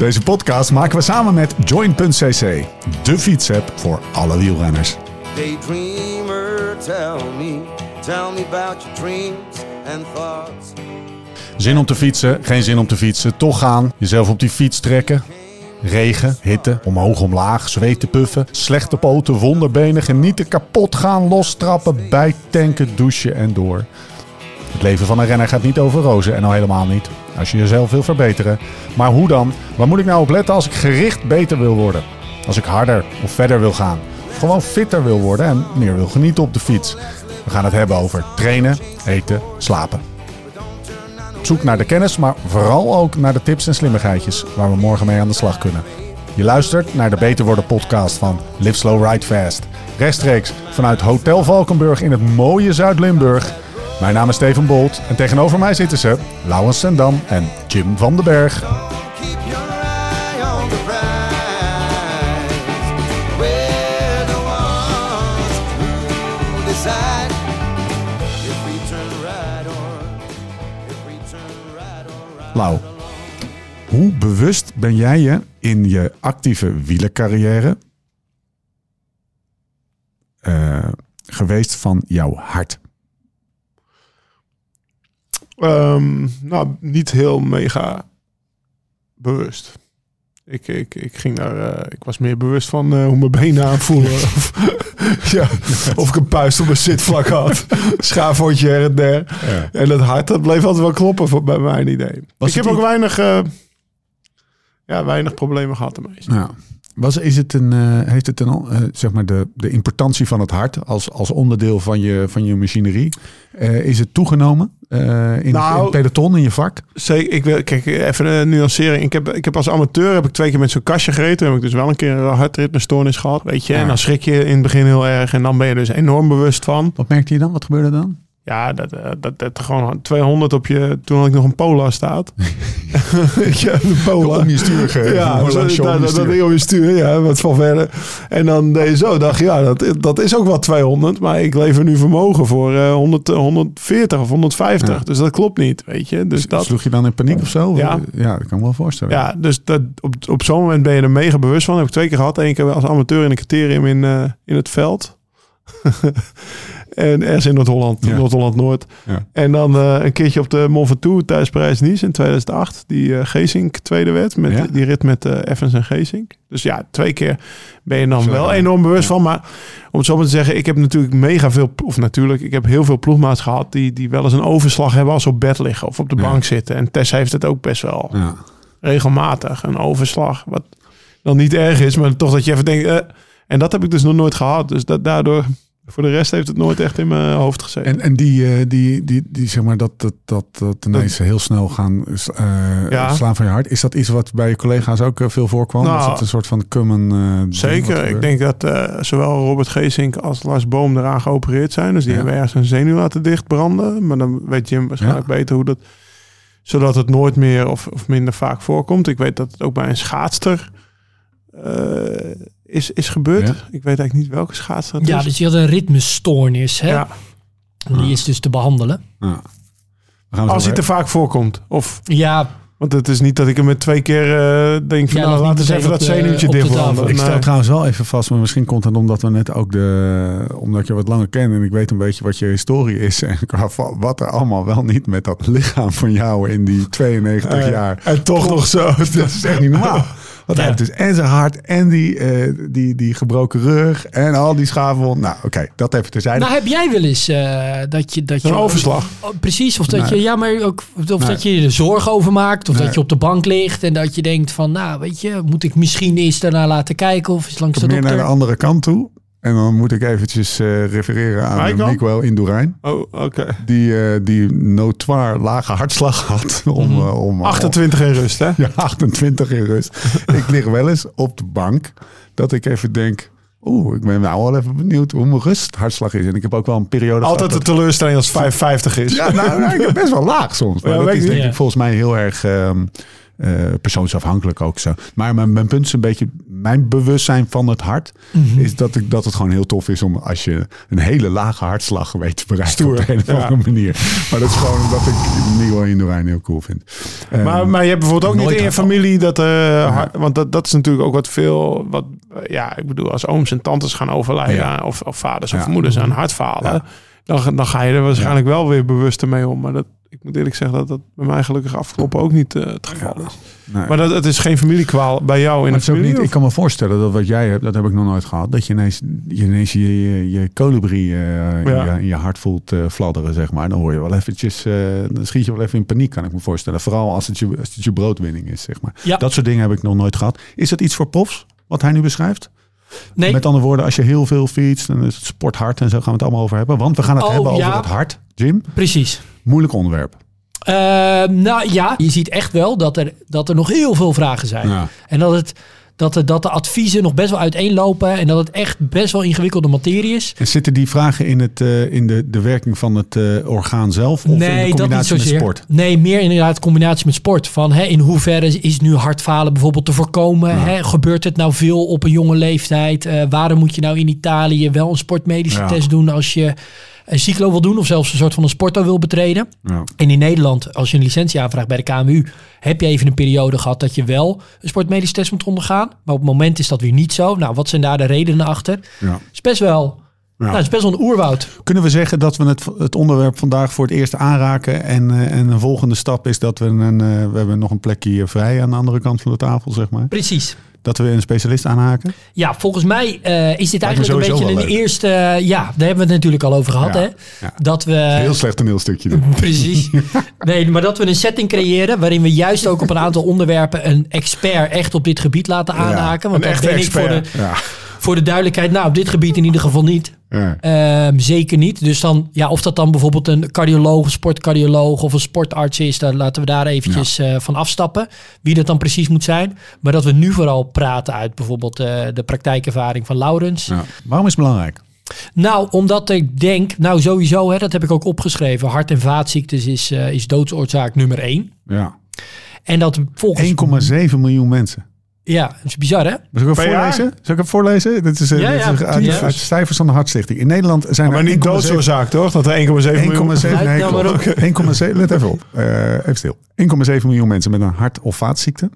Deze podcast maken we samen met Join.cc, de fietsapp voor alle wielrenners. Daydreamer, tell me, tell me about your dreams and thoughts. Zin om te fietsen, geen zin om te fietsen, toch gaan, jezelf op die fiets trekken. Regen, hitte, omhoog, omlaag, zweten, puffen, slechte poten, wonderbenen, genieten, kapot gaan, lostrappen, bijtanken, douchen en door. Het leven van een renner gaat niet over rozen en al helemaal niet. Als je jezelf wil verbeteren. Maar hoe dan? Waar moet ik nou op letten als ik gericht beter wil worden? Als ik harder of verder wil gaan? Of gewoon fitter wil worden en meer wil genieten op de fiets? We gaan het hebben over trainen, eten, slapen. Zoek naar de kennis, maar vooral ook naar de tips en slimmigheidjes waar we morgen mee aan de slag kunnen. Je luistert naar de Beter Worden podcast van Live Slow Ride Fast. Rechtstreeks vanuit Hotel Valkenburg in het mooie Zuid-Limburg. Mijn naam is Steven Bolt en tegenover mij zitten ze Lauwens Sendam en Jim van den Berg. Lau, hoe bewust ben jij je in je actieve wielercarrière eh, geweest van jouw hart? Ehm, nou, niet heel mega bewust. Ik, ik, ik ging daar, eh, ik was meer bewust van eh, hoe mijn benen aanvoelen. of, ja, of ik een puist op mijn zitvlak had. Schaafhondje her en der. En dat hart, dat bleef altijd wel kloppen voor, bij mijn idee. Was ik heb ook weinig, eh, ja, weinig problemen gehad ermee. Ja. Was, is het een, eh, heeft het een, eh, zeg maar de, de importantie van het hart als, als onderdeel van je, van je machinerie, eh, is het toegenomen in, Nou- in het peloton, in je vak? Zeker, ik wil, kijk, even een nuancering. Ik heb, ik heb als amateur heb ik twee keer met zo'n kastje gereden. Toen heb ik dus wel een keer een hartritmestoornis gehad, weet je. Ja. En dan schrik je in het begin heel erg. En dan ben je dus enorm bewust van. Wat merkte je dan? Wat gebeurde dan? Ja, dat, eh, dat, dat gewoon 200 op je... Toen had ik nog een Polar staat. ja, de Polar. Om je stuur Ja, om dat, je dat ding op je stuur, ja, wat van verder. En dan deed je zo, dacht ja, dat, dat is ook wel 200, maar ik lever nu vermogen voor eh 100, eh, 140 of 150. Ja. Dus dat klopt niet, weet je. Dus dat, Sloeg je dan in paniek of zo? Ja. ja dat kan ik me wel voorstellen. ja, dus dat, op, op zo'n moment ben je er mega bewust van. Dat heb ik twee keer gehad. Eén keer als amateur in een criterium in, eh, in het veld. en ergens in Noord-Holland, Ja. Noord-Holland-Noord. Ja. En dan eh, een keertje op de Mont Ventoux tijdens Parijs-Nice in 2008. Die eh Geesink tweede werd. Met Ja. die rit met eh Evans en Geesink. Dus ja, twee keer ben je dan Zo, wel enorm bewust van. Maar om het zo maar te zeggen, ik heb natuurlijk mega veel... Of natuurlijk, ik heb heel veel ploegmaats gehad... die, die wel eens een overslag hebben als ze op bed liggen of op de bank zitten. En Tess heeft het ook best wel Ja. regelmatig. Een overslag. Wat dan niet erg is, maar toch dat je even denkt... en dat heb ik dus nog nooit gehad. Dus dat, daardoor... Voor de rest heeft het nooit echt in mijn hoofd gezeten. En, en die, eh, die, die, die, zeg maar, dat, dat, dat, dat ineens heel snel gaan eh, Ja. slaan van je hart. Is dat iets wat bij je collega's ook eh, veel voorkwam? Nou, is dat een soort van common Zeker. Ik denk dat zowel Robert Geesink als Lars Boom eraan geopereerd zijn. Dus die Ja. hebben ergens een zenuw laten dichtbranden. Maar dan weet Jim waarschijnlijk beter hoe dat... Zodat het nooit meer of, of minder vaak voorkomt. Ik weet dat het ook bij een schaatster is, is gebeurd. Ja. Ik weet eigenlijk niet welke schaatster het Ja, is. dus je had een ritmestoornis. Hè? Ja. En Die is dus te behandelen. Ja. We gaan zo Als hij te vaak voorkomt. Of, Ja, want het is niet dat ik hem met twee keer eh, denk van Ja, nou, niet eens even dat zenuwtje dichtbranden. tafel. Ik stel Nee. trouwens wel even vast, maar misschien komt het omdat we net ook de, omdat je wat langer kent en ik weet een beetje wat je historie is en wat er allemaal wel niet met dat lichaam van jou in die 92 Eh, jaar. En toch nog zo. Dat is echt niet normaal. Want hij Ja. heeft dus en zijn hart en die, eh, die, die gebroken rug en al die schaafwond. Nou, oké, dat even terzijde. nou heb jij wel eens eh, dat je... Dat je Een overslag. Oh, precies, of dat Nee. je, ja, maar ook of Nee. dat je er zorgen over maakt, of Nee. dat je op de bank ligt en dat je denkt van, nou, weet je, moet ik misschien eens daarna laten kijken of eens langs de meer naar dokter? de andere kant toe. En dan moet ik eventjes eh, refereren aan? Miguel Indurain. Oh, oké. Die, eh, die notoire lage hartslag had. Om, Mhm. eh, om, 28 in rust, hè? Ja, 28 in rust. ik lig wel eens op de bank dat ik even denk... Oeh, ik ben nou wel even benieuwd hoe mijn rusthartslag is. En ik heb ook wel een periode Altijd de teleurstelling als het 550 is. Ja, nou, nou, ik heb best wel laag soms. Maar Ja, dat is denk ik volgens mij heel erg... ehm, eh, persoonsafhankelijk ook zo. Maar mijn, mijn punt is een beetje, mijn bewustzijn van het hart, Mhm. is dat, ik, dat het gewoon heel tof is om als je een hele lage hartslag weet te bereiken Stoer, op een of ja. andere manier. Maar dat is gewoon omdat ik Miguel Indurain heel cool vind. Maar, maar je hebt bijvoorbeeld ook niet in je familie dat... eh, hart- want dat, dat is natuurlijk ook wat veel... Wat, ja, ik bedoel, als ooms en tantes gaan overlijden... Ja. Of, of vaders of Ja. moeders aan hartfalen... Dan, dan ga je er waarschijnlijk wel weer bewuster mee om. Maar dat, ik moet eerlijk zeggen dat dat bij mij gelukkig afgelopen ook niet eh, het geval is. Nee. Maar dat, het is geen familiekwaal bij jou in het ook familie? niet, ik kan me voorstellen dat wat jij hebt, dat heb ik nog nooit gehad. Dat je ineens je, ineens je, je, je kolibrie eh, in, Ja. je, in je hart voelt eh, fladderen, zeg maar. Dan hoor je wel eventjes, eh, dan schiet je wel even in paniek, kan ik me voorstellen. Vooral als het je, als het je broodwinning is, zeg maar. Ja. Dat soort dingen heb ik nog nooit gehad. Is dat iets voor profs, wat hij nu beschrijft? Nee, Met andere woorden, als je heel veel fietst, dan is het sporthart en zo gaan we het allemaal over hebben. Want we gaan het Oh, hebben ja. over het hart, Jim. precies. Moeilijk onderwerp. Ehm, nou ja, je ziet echt wel dat er, dat er nog heel veel vragen zijn. Ja. En dat, het, dat, de, dat de adviezen nog best wel uiteenlopen. En dat het echt best wel ingewikkelde materie is. En zitten die vragen in, het, eh, in de, de werking van het eh, orgaan zelf? Of in de nee, dat niet combinatie met sport? Nee, meer inderdaad combinatie met sport. Van hè, in hoeverre is nu hartfalen bijvoorbeeld te voorkomen? Hè? Gebeurt het nou veel op een jonge leeftijd? Eh, waarom moet je nou in Italië wel een sportmedische Ja. test doen als je een cyclo wil doen of zelfs een soort van een sporto wil betreden? Ja. En in Nederland, als je een licentie aanvraagt bij de KMU, heb je even een periode gehad dat je wel een sportmedische test moet ondergaan. Maar op het moment is dat weer niet zo. Nou, wat zijn daar de redenen achter? Ja. is best wel. Nou, het is best wel een oerwoud. Kunnen we zeggen dat we het, het onderwerp vandaag voor het eerst aanraken en, eh, en een volgende stap is dat we een, eh, we hebben nog een plekje hier vrij aan de andere kant van de tafel, zeg maar. Precies. Dat we een specialist aanhaken? Ja, volgens mij eh, is dit eigenlijk een beetje een leuk. eerste... ja, daar hebben we het natuurlijk al over gehad, Ja, hè? ja. Dat we... Heel slecht toneelstukje. dit. Precies. Nee, maar dat we een setting creëren waarin we juist ook op een aantal onderwerpen een expert echt op dit gebied laten aanhaken. Want een echte ben ik voor de, voor de duidelijkheid, nou op dit gebied in ieder geval niet. Ja. Ehm, zeker niet. Dus dan, ja, of dat dan bijvoorbeeld een cardioloog, een sportcardioloog of een sportarts is, dan laten we daar eventjes eh, van afstappen. Wie dat dan precies moet zijn. Maar dat we nu vooral praten uit bijvoorbeeld eh, de praktijkervaring van Laurens. Ja. Waarom is het belangrijk? Nou, omdat ik denk, nou sowieso, hè, dat heb ik ook opgeschreven. Hart- en vaatziektes is, eh, is doodsoorzaak nummer één. Ja. En dat volgens... 1,7 miljoen mensen. Ja, dat is bizar hè? Zal ik hem Per jaar? voorlezen? Zal ik hem voorlezen? Dit is, eh, Ja, dit ja, is uit, ja. uit de cijfers van de Hartstichting. In Nederland zijn Maar er niet 1,7 doodsoorzaak, toch? Dat er 1,7 miljoen... 1,7 nee, Nou, maar klopt. 1,7 let even op. Eh, even stil. 1,7 miljoen mensen met een hart- of vaatziekte.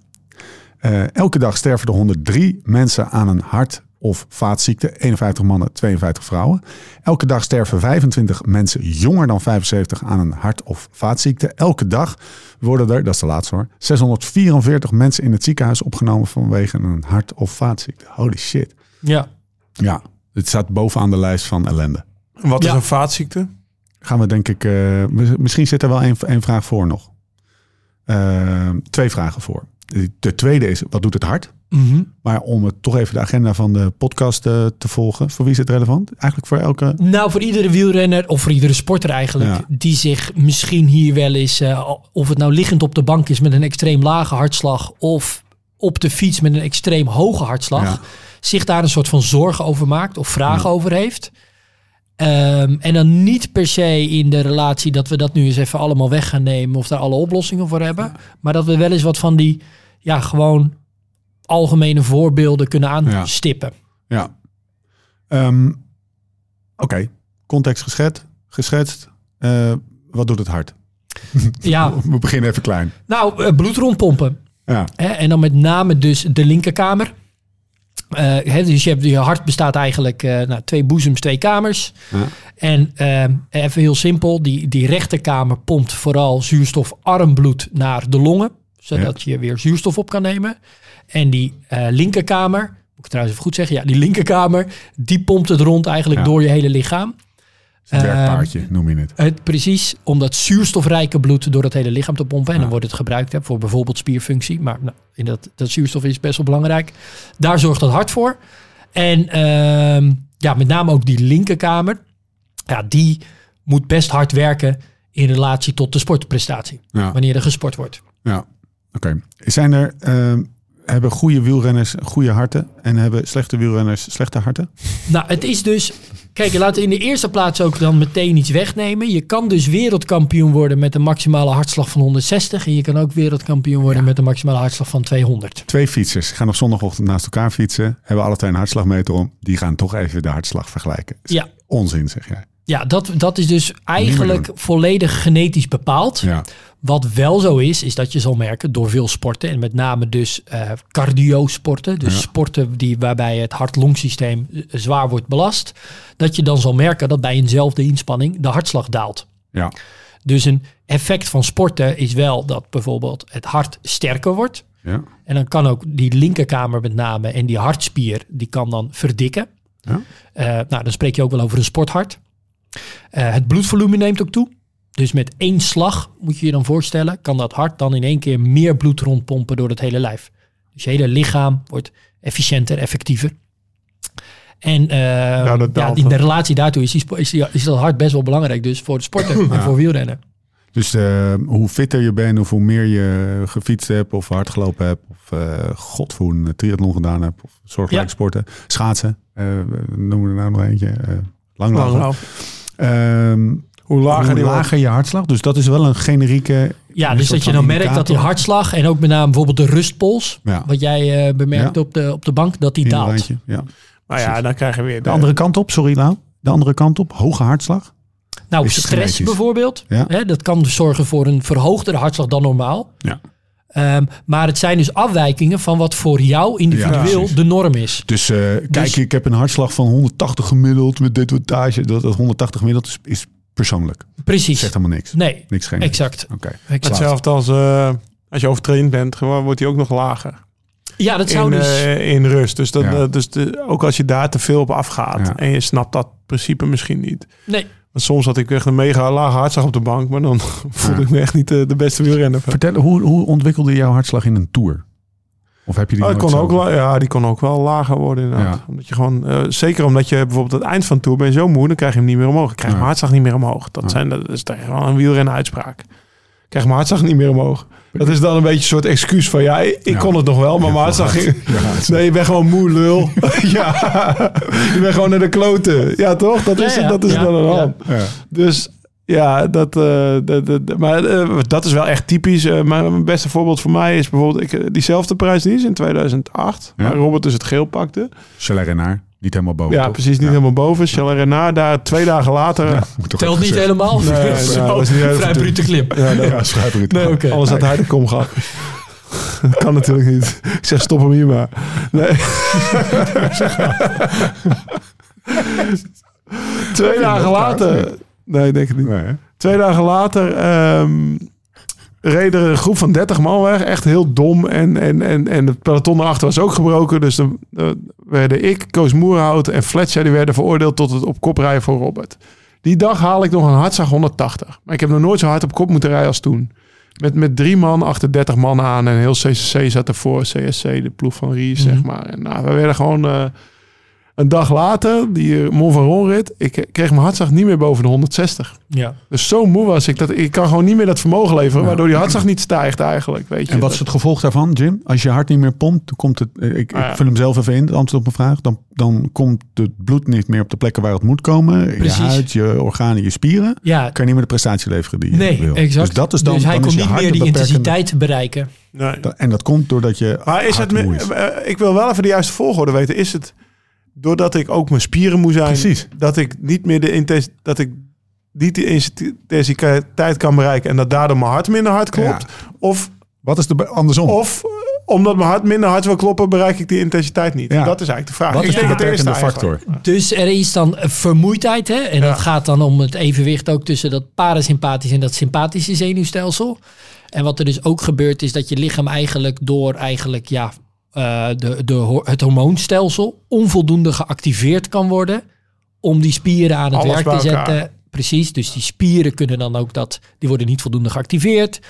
Eh, elke dag sterven er 103 mensen aan een hart- of vaatziekte. 51 mannen, 52 vrouwen. Elke dag sterven 25 mensen jonger dan 75 aan een hart- of vaatziekte. Elke dag worden er, dat is de laatste hoor, 644 mensen in het ziekenhuis opgenomen vanwege een hart- of vaatziekte. Holy shit. Ja. Ja, het staat bovenaan de lijst van ellende. Wat is Ja. een vaatziekte? gaan we denk ik... eh, mis- misschien zit er wel één één vraag voor nog. Eh, twee vragen voor. De tweede is, wat doet het hart? Mhm. Maar om het toch even de agenda van de podcast eh, te volgen. Voor wie is het relevant? Eigenlijk voor elke... Nou, voor iedere wielrenner of voor iedere sporter eigenlijk, Ja. die zich misschien hier wel eens, eh, of het nou liggend op de bank is met een extreem lage hartslag of op de fiets met een extreem hoge hartslag, Ja. zich daar een soort van zorgen over maakt of vragen over heeft. Ehm, en dan niet per se in de relatie dat we dat nu eens even allemaal weg gaan nemen of daar alle oplossingen voor hebben. Maar dat we wel eens wat van die, ja, gewoon algemene voorbeelden kunnen aanstippen. Ja. Ehm, Oké, context geschetst. geschetst. Eh, wat doet het hart? Ja, We beginnen even klein. nou, eh, bloed rondpompen. Ja, en dan met name dus de linkerkamer. Eh, dus je, hebt, je hart bestaat eigenlijk eh nou, twee boezems, twee kamers. Ja. En eh, even heel simpel, die, die rechterkamer pompt vooral zuurstofarm bloed naar de longen. Zodat je weer zuurstof op kan nemen. En die eh, linkerkamer, moet ik trouwens even goed zeggen. Ja, die linkerkamer, die pompt het rond eigenlijk Ja. door je hele lichaam. het Ehm, werkpaardje noem je het. Het, precies, om dat zuurstofrijke bloed door het hele lichaam te pompen. En dan wordt het gebruikt hè, voor bijvoorbeeld spierfunctie. Maar nou, in dat, dat zuurstof is best wel belangrijk. Daar zorgt het hart voor. En ehm, ja, met name ook die linkerkamer. Ja, die moet best hard werken in relatie tot de sportprestatie. Ja. Wanneer er gesport wordt. Ja, oké. Zijn er, ehm, hebben goede wielrenners goede harten en hebben slechte wielrenners slechte harten? Nou, het is dus Kijk, laten we in de eerste plaats ook dan meteen iets wegnemen. Je kan dus wereldkampioen worden met een maximale hartslag van 160. En je kan ook wereldkampioen worden met een maximale hartslag van 200. Twee fietsers gaan op zondagochtend naast elkaar fietsen. Hebben alle twee een hartslagmeter om. Die gaan toch even de hartslag vergelijken. Is Ja. Onzin, zeg jij. Ja, dat, dat is dus eigenlijk volledig genetisch bepaald. Ja. Wat wel zo is, is dat je zal merken door veel sporten. En met name dus eh cardio sporten. Dus Ja. sporten die, waarbij het hart-longsysteem eh, zwaar wordt belast. Dat je dan zal merken dat bij eenzelfde inspanning de hartslag daalt. Ja. Dus een effect van sporten is wel dat bijvoorbeeld het hart sterker wordt. Ja. En dan kan ook die linkerkamer met name en die hartspier, die kan dan verdikken. Ja. Eh, nou, dan spreek je ook wel over een sporthart. Eh, het bloedvolume neemt ook toe. Dus met één slag, moet je je dan voorstellen, kan dat hart dan in één keer meer bloed rondpompen door het hele lijf. Dus je hele lichaam wordt efficiënter, effectiever. En eh, ja, in de relatie daartoe is, die, is, die- is dat hart best wel belangrijk dus voor het sporten en voor wielrennen. Dus eh, hoe fitter je bent, of hoe meer je gefietst hebt, of hard gelopen hebt, of uh, god voor een triathlon gedaan hebt, of soortgelijke Ja. sporten, schaatsen, eh, we noemen er nou nog eentje, eh langlopen. Langloop. Ehm, Hoe lager hoe die wordt. lager je hartslag, dus dat is wel een generieke. Ja, een dus dat je dan merkt dat die hartslag en ook met name bijvoorbeeld de rustpols, Ja. wat jij eh, bemerkt Ja. op, de, op de bank, dat die in daalt. lijntje, Ja. Maar ja, dan krijg je weer De andere kant op, sorry Lau. De andere kant op, hoge hartslag. Nou, stress genetisch? bijvoorbeeld, Ja. hè, dat kan zorgen voor een verhoogdere hartslag dan normaal. Ja. Ehm, maar het zijn dus afwijkingen van wat voor jou individueel de norm is. Dus eh, kijk, Dus- ik heb een hartslag van 180 gemiddeld met dit wattage. Dat, dat 180 gemiddeld is, is persoonlijk. Precies. Zegt helemaal niks. Nee, Niks geen. exact. Oké. Hetzelfde als eh, als je overtraind bent, gewoon wordt hij ook nog lager. Ja, dat zou in, dus... eh, in rust. Dus, dat, Ja. dus de, ook als je daar te veel op afgaat Ja. en je snapt dat principe misschien niet. nee, Want soms had ik echt een mega lage hartslag op de bank, maar dan voelde ik me echt niet de, de beste wielrenner. Vertel, hoe, hoe ontwikkelde jouw hartslag in een tour? Of heb je die Oh, kon ook wel, ja, die kon ook wel lager worden inderdaad. Ja. Omdat je gewoon, eh, zeker omdat je bijvoorbeeld aan het eind van de tour ben je zo moe, dan krijg je hem niet meer omhoog. Ik krijg Ja. mijn hartslag niet meer omhoog. Dat, Ja. zijn, dat is wel een wielrennen uitspraak. Ik krijg mijn hartslag niet meer omhoog. Dat is dan een beetje een soort excuus van, ja, ik, Ja. kon het nog wel, maar Ja, mijn hartslag ging... Ja, het Nee, je bent gewoon moe, lul. ja, je bent gewoon naar de kloten. Ja, toch? Dat is, Ja, ja. dat is Ja, dan een ja. hand. Ja. Dus ja, dat, eh, dat, dat- maar eh, dat is wel echt typisch. Eh, maar mijn beste voorbeeld voor mij is bijvoorbeeld ik, diezelfde prijs die is in 2008. Ja. Waar Robert dus het geel pakte. Chalet Renard, niet helemaal boven. ja, toch? precies. Niet Ja. helemaal boven. Charles Renard daar twee dagen later. Ja, telt niet helemaal. Nee, nee, Zo, dat was niet vrij brute clip. Ja, dat- Ja, schrijver het. Nee, oké. Anders had hij de kom gehad. Dat kan natuurlijk niet. Ik zeg stop hem hier maar. Nee. Twee dagen later. Nee, denk ik niet. Twee dagen later ehm reed er een groep van 30 man weg. Echt heel dom. En, en, en, en het peloton erachter was ook gebroken. Dus dan eh, werden ik, Koos Moerhout en Fletcher... die werden veroordeeld tot het op kop rijden voor Robert. Die dag haal ik nog een hartslag 180. Maar ik heb nog nooit zo hard op kop moeten rijden als toen. Met, met drie man achter 30 man aan. En heel CCC zat ervoor. CSC, de ploeg van Ries, zeg Mhm. maar. En nou, we werden gewoon... eh, een dag later, die eh, Mont Van rit, ik eh, kreeg mijn hartslag niet meer boven de 160. Ja. Dus zo moe was ik dat ik kan gewoon niet meer dat vermogen leveren, Ja. waardoor die hartslag niet stijgt eigenlijk. Weet je. En wat is het gevolg daarvan, Jim? Als je hart niet meer pompt, dan komt het. eh, Ik, Ah, ja. ik vul hem zelf even in, het antwoord op mijn vraag. Dan, dan komt het bloed niet meer op de plekken waar het moet komen. Precies. Je huid, je organen, je spieren. ja, Kan je niet meer de prestatie leveren die je nee, wil. exact. Dus dat is dan. Dus hij dan kon niet meer die intensiteit bereiken. Nee. En dat komt doordat je. Maar is hart het, me- moe is. ik wil wel even de juiste volgorde weten. Is het doordat ik ook mijn spieren moe zijn, Precies. dat ik niet meer de intens dat ik niet de intensiteit kan bereiken en dat daardoor mijn hart minder hard klopt? Of, Wat is de andersom? of omdat mijn hart minder hard wil kloppen, bereik ik die intensiteit niet? Ja. Dat is eigenlijk de vraag. Wat Ik is de eerste factor? Dus er is dan vermoeidheid. Hè? En Ja. dat gaat dan om het evenwicht ook tussen dat parasympathische en dat sympathische zenuwstelsel. En wat er dus ook gebeurt is dat je lichaam eigenlijk door eigenlijk, ja, eh, de, de, het hormoonstelsel onvoldoende geactiveerd kan worden om die spieren aan het Alles werk te elkaar. zetten. Precies, dus die spieren kunnen dan ook dat, die worden niet voldoende geactiveerd.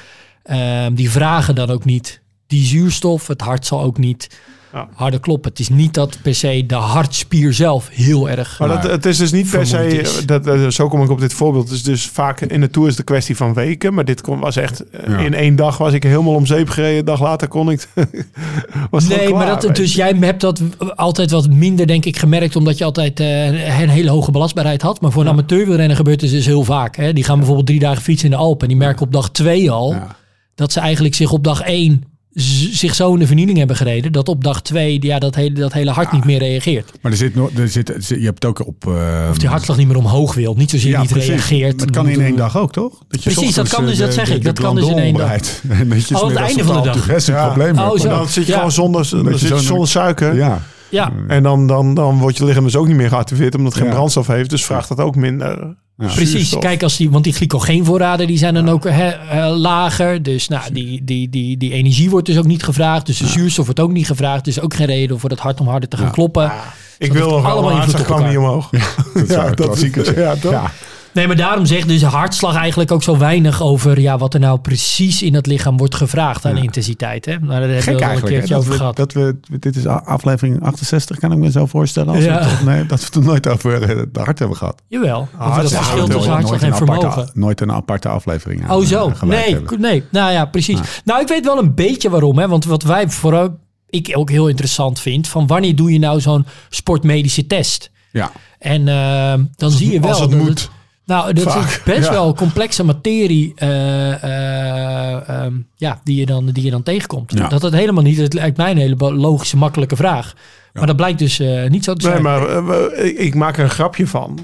Ehm, die vragen dan ook niet die zuurstof. Het hart zal ook niet Ja. harder kloppen. Het is niet dat per se de hartspier zelf heel erg... Maar dat, het is dus niet per se, is. dat, dat- zo kom ik op dit voorbeeld. Het is dus vaak in de Tour is het de kwestie van weken. Maar dit kon, was echt, eh, Ja. in één dag was ik helemaal om zeep gereden. Een dag later kon ik, was het Nee, maar dat, dus jij hebt dat altijd wat minder, denk ik, gemerkt. Omdat je altijd eh, een hele hoge belastbaarheid had. Maar voor een amateurwielrenner gebeurt het dus heel vaak. Hè? Die gaan bijvoorbeeld drie dagen fietsen in de Alpen. En die merken op dag twee al Ja. dat ze eigenlijk zich op dag één zich zo in de vernieling hebben gereden. Dat op dag twee ja, dat, hele, dat hele hart niet meer reageert. Maar er zit, nog- er zit, er zit- je hebt het ook op... eh, Of die hartslag niet meer omhoog wil. Niet zozeer ja, niet precies. reageert. Dat kan in één dag ook, toch? Dat je Precies, dat kan eh, dus, dat de- zeg de- ik. de Dat kan dus in één dag. En dat je Oh, het einde van de dag. rest een Ja. probleem Oh, zo. Dan zit je Ja. gewoon zonder, dan je zit je zonder suiker. Ja. Ja, En dan, dan, dan wordt je lichaam dus ook niet meer geactiveerd omdat het geen Ja. brandstof heeft. Dus vraagt dat ook minder. Precies, zuurstof. kijk als die, want die glycogeenvoorraden die zijn dan ook hè, eh, lager. Dus nou, die, die, die, die energie wordt dus ook niet gevraagd. Dus de zuurstof wordt ook niet gevraagd. Dus ook geen reden voor dat hart om harder te gaan kloppen. Ik dat wil nog allemaal op kwam niet omhoog. Dat is waar, klassiekers. Ja, toch? Nee, maar daarom zegt dus hartslag eigenlijk ook zo weinig over ja, wat er nou precies in het lichaam wordt gevraagd aan intensiteit. Hè? Nou, daar hebben Gek we al een hè, keertje over we, gehad. dat we, dit is aflevering 68, kan ik me zo voorstellen. Als Ja. we het opnemen, dat we het nooit over eh, de hart hebben gehad. Jawel, over dat verschil tussen hartslag en aparte- vermogen. nooit een aparte aflevering aan, Oh zo, eh, gewijd nee, hebben. nee, nou ja, precies. Nou, ik weet wel een beetje waarom, hè, want wat wij vooral, ik ook heel interessant vind, van wanneer doe je nou zo'n sportmedische test? Ja, En eh, dan zie je wel Als het dat moet. Nou, dat Vaak, is best ja. wel complexe materie eh, eh, ehm, ja, die, je dan, die je dan tegenkomt. Ja. Dat het helemaal niet, het lijkt mij een hele logische, makkelijke vraag. Maar dat blijkt dus eh, niet zo te zijn. Nee, maar ik, maak er een grapje van.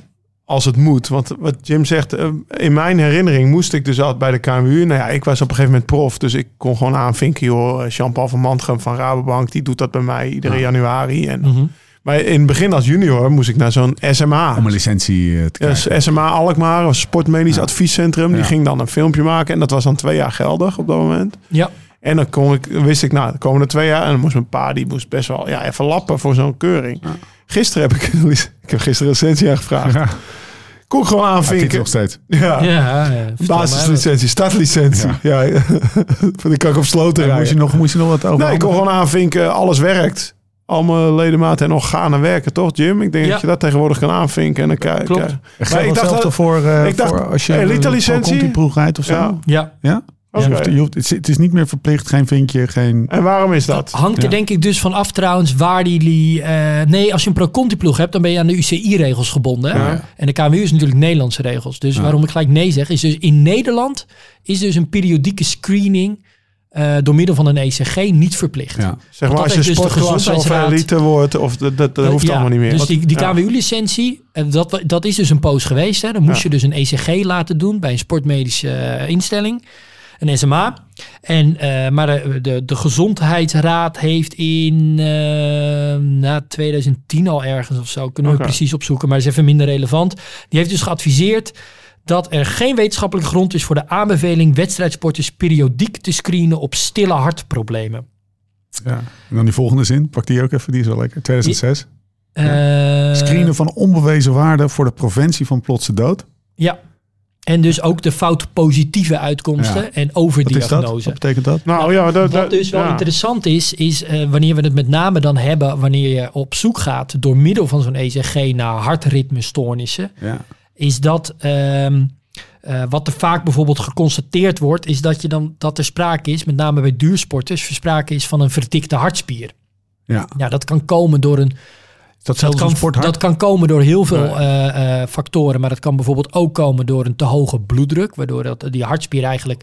Als het moet. Want wat Jim zegt, in mijn herinnering moest ik dus altijd bij de KMU. Nou ja, ik was op een gegeven moment prof. Dus ik kon gewoon aanvinken, joh. Jean-Paul van Mantrum van Rabobank, die doet dat bij mij iedere januari. En, Mhm. Maar in het begin als junior moest ik naar zo'n SMA. om een licentie eh, te Ja, krijgen. SMA Alkmaar, een sportmedisch Ja. adviescentrum. Die Ja. ging dan een filmpje maken. En dat was dan twee jaar geldig op dat moment. Ja, En dan kon ik, wist ik, nou, de komende twee jaar. En dan moest mijn pa, die moest best wel ja, even lappen voor zo'n keuring. Gisteren heb ik, ik heb gisteren een licentie aangevraagd. Ja, Kon ik gewoon aanvinken. nog steeds. Ja, ja, mij basislicentie, startlicentie. Ja, die kan ik op sloten En moest, je nog, moest je nog wat over? Nee, ik kon gewoon aanvinken, alles werkt. Al mijn ledematen en organen werken, toch Jim? Ik denk Ja. dat je dat tegenwoordig kan aanvinken. En dan kijk, Klopt. kijk. Maar ik dacht dat- voor, eh, ik dacht, voor als je elite-licentie? die ploeg rijdt of zo? Ja. Ja. Ja? Oké. Je hoeft- je hoeft- het, is, het is niet meer verplicht, geen vinkje, geen... En waarom is dat? Dat hangt er Ja. denk ik dus van af trouwens waar die... die, eh, nee, als je een pro-conti ploeg hebt, dan ben je aan de UCI-regels gebonden. Ja. En de KMU is natuurlijk Nederlandse regels. Dus waarom ik gelijk nee zeg, is dus in Nederland is dus een periodieke screening eh, door middel van een ECG niet verplicht. Ja. Zeg maar dat als je dus de sportklasse of gezondheidsraad- elite wordt, of dat, dat, dat hoeft Ja, allemaal niet meer. Dus die, die Ja. KWU-licentie, eh, dat, dat is dus een poos geweest. Hè. Dan moest Ja. je dus een ECG laten doen bij een sportmedische eh, instelling. Een SMA. En, eh, maar de, de, de Gezondheidsraad heeft in eh, na 2010 al ergens of zo, kunnen we precies opzoeken, maar dat is even minder relevant. Die heeft dus geadviseerd dat er geen wetenschappelijke grond is voor de aanbeveling wedstrijdsporters periodiek te screenen op stille hartproblemen. Ja. En dan die volgende zin, pak die ook even, die is wel lekker. 2006. Eh, Screenen van onbewezen waarde voor de preventie van plotse dood. Ja. En dus ook de fout positieve uitkomsten Ja. en Wat is dat? overdiagnose. Wat betekent dat? Nou ja, dat, Wat dat- dus wel ja. interessant is, is eh, wanneer we het met name dan hebben, wanneer je op zoek gaat door middel van zo'n ECG naar hartritmestoornissen, Ja. Is dat ehm, eh, wat er vaak bijvoorbeeld geconstateerd wordt, is dat je dan dat er sprake is, met name bij duursporters, sprake is van een verdikte hartspier. ja. Ja, dat kan komen door een dat dat kan, sporthart? dat kan komen door heel veel eh, eh, factoren. Maar dat kan bijvoorbeeld ook komen door een te hoge bloeddruk. Waardoor dat, die hartspier eigenlijk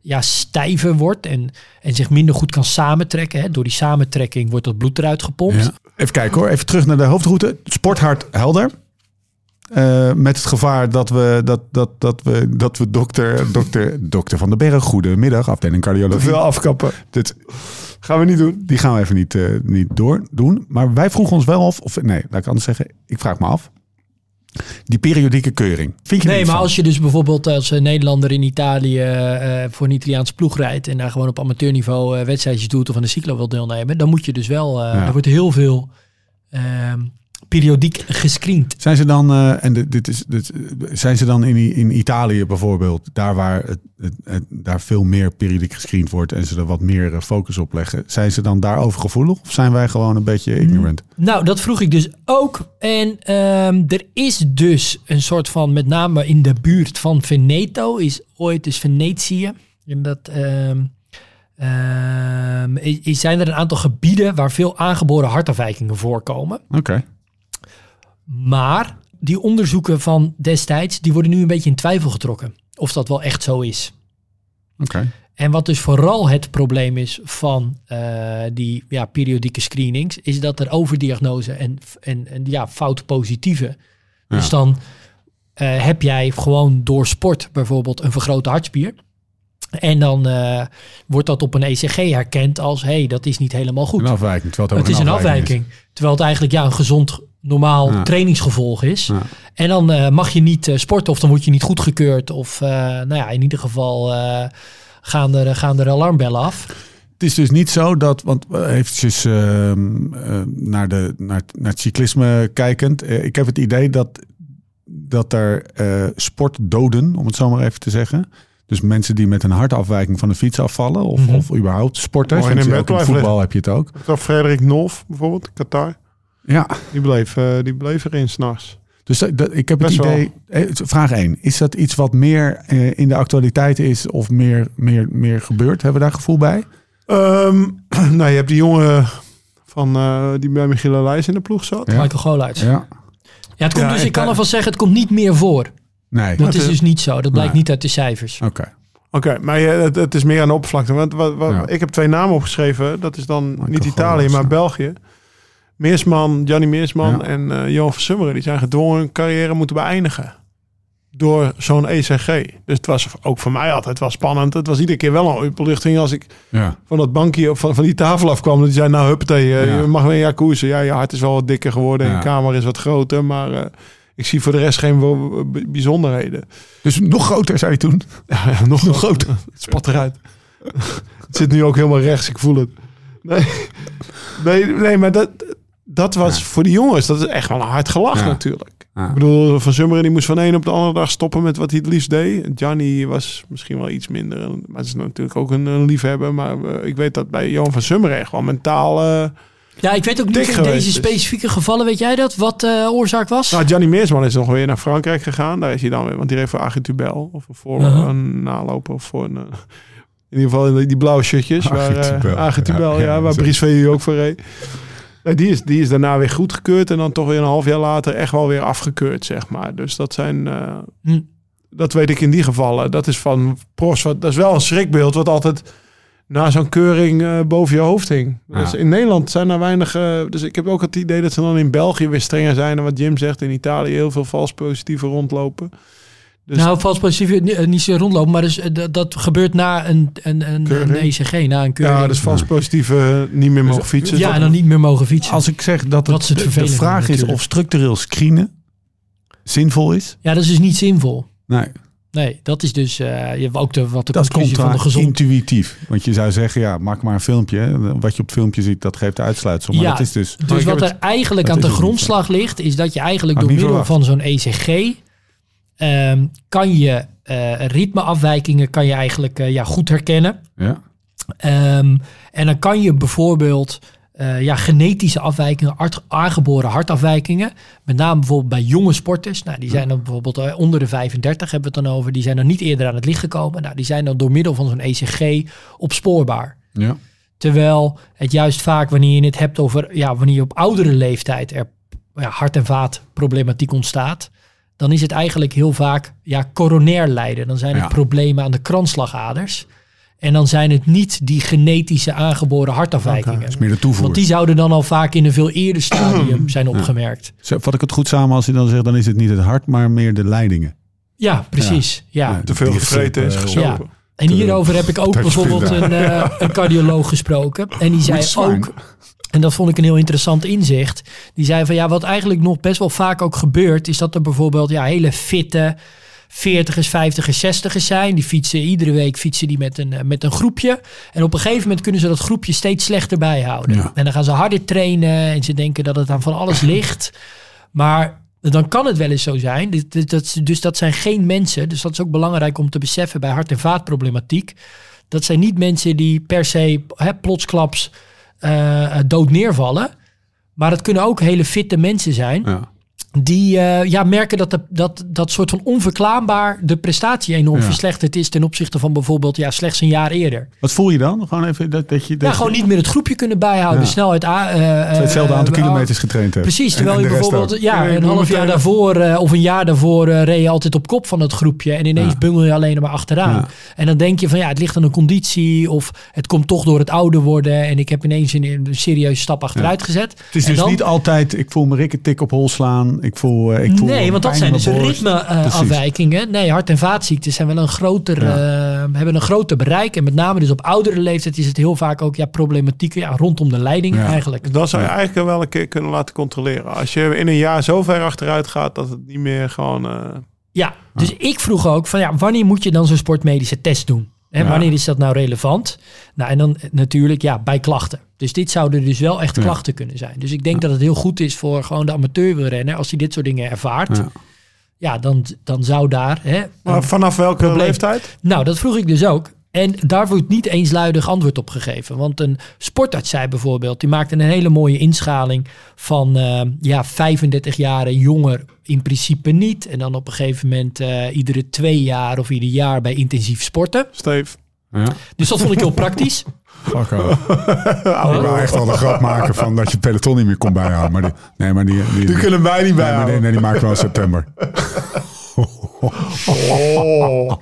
ja, stijver wordt en, en zich minder goed kan samentrekken. Hè. Door die samentrekking wordt dat bloed eruit gepompt. Ja. Even kijken hoor, even terug naar de hoofdroute. Sporthart helder. Eh, met het gevaar dat we, dat, dat, dat we, dat we dokter, dokter, dokter Van den Berg, goedemiddag, afdeling cardiologie. Veel afkappen. Dit, Gaan we niet doen. die gaan we even niet, eh, niet door doen. Maar wij vroegen ons wel af, of nee, laat ik anders zeggen, ik vraag me af. Die periodieke keuring. Vind je Nee, maar van? als je dus bijvoorbeeld als een Nederlander in Italië eh, voor een Italiaans ploeg rijdt en daar gewoon op amateurniveau eh, wedstrijdjes doet of aan de cyclo wil deelnemen, dan moet je dus wel, eh Ja. er wordt heel veel ehm, periodiek gescreend. Zijn ze dan, eh, en dit, dit is, dit, zijn ze dan in, in Italië bijvoorbeeld, daar waar het, het, het- daar veel meer periodiek gescreend wordt en ze er wat meer eh, focus op leggen, zijn ze dan daarover gevoelig of zijn wij gewoon een beetje ignorant? Nou, dat vroeg ik dus ook. En ehm, er is dus een soort van, met name in de buurt van Veneto, is ooit is Venetië. En dat is- zijn er een aantal gebieden waar veel aangeboren hartafwijkingen voorkomen. Oké. Maar die onderzoeken van destijds, die worden nu een beetje in twijfel getrokken. Of dat wel echt zo is. Oké. En wat dus vooral het probleem is van eh, die ja, periodieke screenings, is dat er overdiagnose en, en, en ja, fout positieve. Dus Ja. dan eh, heb jij gewoon door sport bijvoorbeeld een vergrote hartspier. En dan eh, wordt dat op een ECG herkend als, hé, hey, dat is niet helemaal goed. Een afwijking. Terwijl het, is een afwijking. Terwijl het eigenlijk ja, een gezond, normaal Ja. trainingsgevolg is. Ja. En dan eh, mag je niet eh, sporten of dan word je niet goedgekeurd. Of eh, nou ja, in ieder geval eh, gaan, er, gaan er alarmbellen af. Het is dus niet zo dat, want eventjes ehm, eh, naar, de, naar, het- naar het cyclisme kijkend. ik heb het idee dat, dat er eh sportdoden, om het zo maar even te zeggen. Dus mensen die met een hartafwijking van de fiets afvallen. Of, Mhm. of überhaupt sporters. Mooi in ook voetbal heb je het ook. Frederik Nolf bijvoorbeeld, Qatar. Ja, Die bleef, eh, die bleef erin s'nachts. dus dat, dat- ik heb Best het idee. eh, Vraag 1. Is dat iets wat meer eh, in de actualiteit is of meer, meer, meer gebeurt? Hebben we daar gevoel bij? Ehm, nou, je hebt die jongen van, eh, die bij Michiel Leijs in de ploeg zat. Ja. Michael Goluits. Ja. Ja. het komt Ja, dus, ik kan alvast zeggen, het komt niet meer voor. Nee. Dat is is- dus niet zo. Dat blijkt Nee. niet uit de cijfers. Oké. Oké, maar je, het, het is meer aan de oppervlakte. Want, wat, wat, Ja. Ik heb twee namen opgeschreven. Dat is dan Michael niet Italië, maar ja. België. Meersman, Gianni Meersman Ja. en eh Johan van Summeren. Die zijn gedwongen hun carrière moeten beëindigen. Door zo'n ECG. Dus het was ook voor mij altijd wel spannend. Het was iedere keer wel een opluchting als ik Ja. van dat bankje of van, van die tafel afkwam. Dat die zei, nou huppatee, eh, Ja. je mag weer jacuzzi. Ja, je hart is wel wat dikker geworden en je kamer is wat groter. Maar eh, ik zie voor de rest geen bijzonderheden. Dus nog groter, zei je toen? Nog, nog groter. Het spat eruit. het zit nu ook helemaal rechts, ik voel het. Nee, nee, nee maar dat, dat was voor die jongens, dat is echt wel een hard gelach Ja. natuurlijk. Ja. Ik bedoel, Van Zummeren die moest van de een op de andere dag stoppen met wat hij het liefst deed. Gianni was misschien wel iets minder, maar het is natuurlijk ook een, een liefhebber. Maar eh, ik weet dat bij Johan van Zummeren echt wel mentaal... eh, Ja, ik weet ook niet in geweest deze specifieke gevallen, weet jij dat? Wat de oorzaak was? Nou, Gianni Meersman is nog weer naar Frankrijk gegaan. Daar is hij dan weer, want die reed voor Agitubel. Of voor Uh-huh. een naloper of voor een... eh, in ieder geval die, die blauwe shirtjes. Waar, Agitubel. eh, Agitubel, Ja, ja, ja, waar VU ook voor reed. Nee, die, is, die is daarna weer goedgekeurd. En dan toch weer een half jaar later echt wel weer afgekeurd, zeg maar. Dus dat zijn... eh, Hm. Dat weet ik in die gevallen. Dat is van profs. Wat, dat is wel een schrikbeeld wat altijd na zo'n keuring eh, boven je hoofd hing. Ja. Dus in Nederland zijn er weinig... eh, dus ik heb ook het idee dat ze dan in België weer strenger zijn. Dan wat Jim zegt, in Italië heel veel vals positieven rondlopen. Dus nou, vals positief niet, niet zo rondlopen, maar dus, eh, dat, dat gebeurt na een, een, een, ECG, na een keuring. ja, dus vals positieven niet meer mogen fietsen. ja, en dan niet meer mogen fietsen. Als ik zeg dat, Dat het, is het de- vraag is natuurlijk. of structureel screenen zinvol is. Ja, dat is dus niet zinvol. Nee, Nee, dat is dus eh, je hebt ook de, wat de dat conclusie van de gezond. contra-intuïtief. Want je zou zeggen, ja, maak maar een filmpje. Wat je op het filmpje ziet, dat geeft de uitsluitsel. Maar Ja. dat is dus... Dus wat er eigenlijk aan de het niet, grondslag ligt, is dat je eigenlijk Had door middel van zo'n ECG ehm, kan je eh, ritmeafwijkingen kan je eigenlijk eh, ja, goed herkennen. Ja, Ehm, en dan kan je bijvoorbeeld eh, ja, genetische afwijkingen, aangeboren hartafwijkingen, met name bijvoorbeeld bij jonge sporters, nou, die zijn dan bijvoorbeeld onder de 35 hebben we het dan over, die zijn dan niet eerder aan het licht gekomen. Nou, die zijn dan door middel van zo'n ECG opspoorbaar. ja. Terwijl het juist vaak wanneer je het hebt over, ja, wanneer je op oudere leeftijd er ja, hart- en vaatproblematiek ontstaat, dan is het eigenlijk heel vaak ja, coronair lijden. Dan zijn het Ja. problemen aan de kransslagaders. En dan zijn het niet die genetische aangeboren hartafwijkingen. Dat is meer de toevoer. Want die zouden dan al vaak in een veel eerder stadium zijn opgemerkt. Zo, Vat ik het goed samen als je dan zegt, dan is het niet het hart, maar meer de leidingen. Ja, precies. Ja. Ja. te veel gevreten is griep, gesopen. Ja. En hierover heb ik ook bijvoorbeeld een, eh, een cardioloog gesproken. En die zei ook, en dat vond ik een heel interessant inzicht. Die zei van ja, wat eigenlijk nog best wel vaak ook gebeurt, is dat er bijvoorbeeld ja, hele fitte, 40ers, 50ers, 60ers zijn. Die fietsen iedere week fietsen die met een, eh, met een groepje. En op een gegeven moment kunnen ze dat groepje steeds slechter bijhouden. Ja. En dan gaan ze harder trainen en ze denken dat het aan van alles ligt. Maar dan kan het wel eens zo zijn. Dus dat zijn geen mensen. Dus dat is ook belangrijk om te beseffen bij hart- en vaatproblematiek. Dat zijn niet mensen die per se hè, plotsklaps eh, dood neervallen. Maar het kunnen ook hele fitte mensen zijn. Ja. Die eh, ja, merken dat, de, dat dat soort van onverklaarbaar de prestatie enorm Ja. verslechterd is ten opzichte van bijvoorbeeld ja, slechts een jaar eerder. Wat voel je dan? Gewoon even dat, dat je... Dat Ja, gewoon niet meer het groepje kunnen bijhouden. Ja. Snelheid. eh, hetzelfde aantal kilometers getraind hebt. Precies, terwijl en je de bijvoorbeeld ja, een half jaar daarvoor of een jaar daarvoor reed je altijd op kop van het groepje. En ineens bungel je alleen maar achteraan. En dan denk je van ja, het ligt aan een conditie of het komt toch door het ouder worden. En ik heb ineens een, een serieuze stap achteruit gezet. Het is En dus dan- niet altijd, ik voel me Rick een tik op hol slaan. Ik voel, eh, ik voel Nee, want dat zijn dus ritmeafwijkingen. nee, hart- en vaatziekten zijn wel een groter, Ja. eh, hebben een groter bereik. En met name dus op oudere leeftijd is het heel vaak ook ja, problematiek ja, rondom de leiding Ja. eigenlijk. Dat zou je eigenlijk wel een keer kunnen laten controleren. Als je in een jaar zo ver achteruit gaat dat het niet meer gewoon... eh, Ja, dus ik vroeg ook van ja, wanneer moet je dan zo'n sportmedische test doen? Hè, Ja. Wanneer is dat nou relevant? Nou, en dan eh, natuurlijk ja, bij klachten. Dus dit zouden dus wel echt Ja. klachten kunnen zijn. Dus ik denk dat het heel goed is voor gewoon de amateurwielrenner als hij dit soort dingen ervaart. Ja, Ja. dan, dan zou daar... Hè, maar vanaf welke probleem. leeftijd? nou, dat vroeg ik dus ook. En daar wordt niet eensluidig antwoord op gegeven. Want een sportarts zei bijvoorbeeld, die maakte een hele mooie inschaling van eh, ja, 35 jaar en jonger in principe niet. En dan op een gegeven moment eh, iedere twee jaar of ieder jaar bij intensief sporten. Steve. Ja. Dus dat vond ik heel praktisch. Fuck off. Ik wou echt al de grap maken van dat je het peloton niet meer kon bijhouden. Maar die, nee, maar die, die, Die kunnen wij niet nee, maar die, bijhouden. nee, die maken we wel in september. Oh,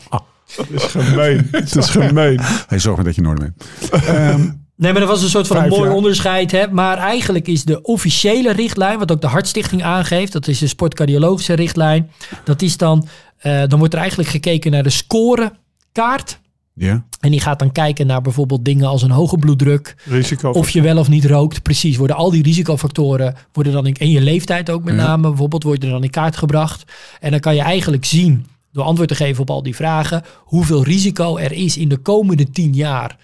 dat is gemeen. Het is gemeen. Hey, zorg maar dat je in orde bent. Ehm, Nee, maar dat was een soort van een mooi jaar. onderscheid. Hè? Maar eigenlijk is de officiële richtlijn, wat ook de Hartstichting aangeeft, dat is de sportcardiologische richtlijn. Dat is dan, eh, dan wordt er eigenlijk gekeken naar de scorekaart. ja. En die gaat dan kijken naar bijvoorbeeld dingen als een hoge bloeddruk. Risico. Of je wel of niet rookt. Precies, worden al die risicofactoren worden dan in, en je leeftijd ook met Ja. name bijvoorbeeld worden dan in kaart gebracht. En dan kan je eigenlijk zien, door antwoord te geven op al die vragen, hoeveel risico er is in de komende tien jaar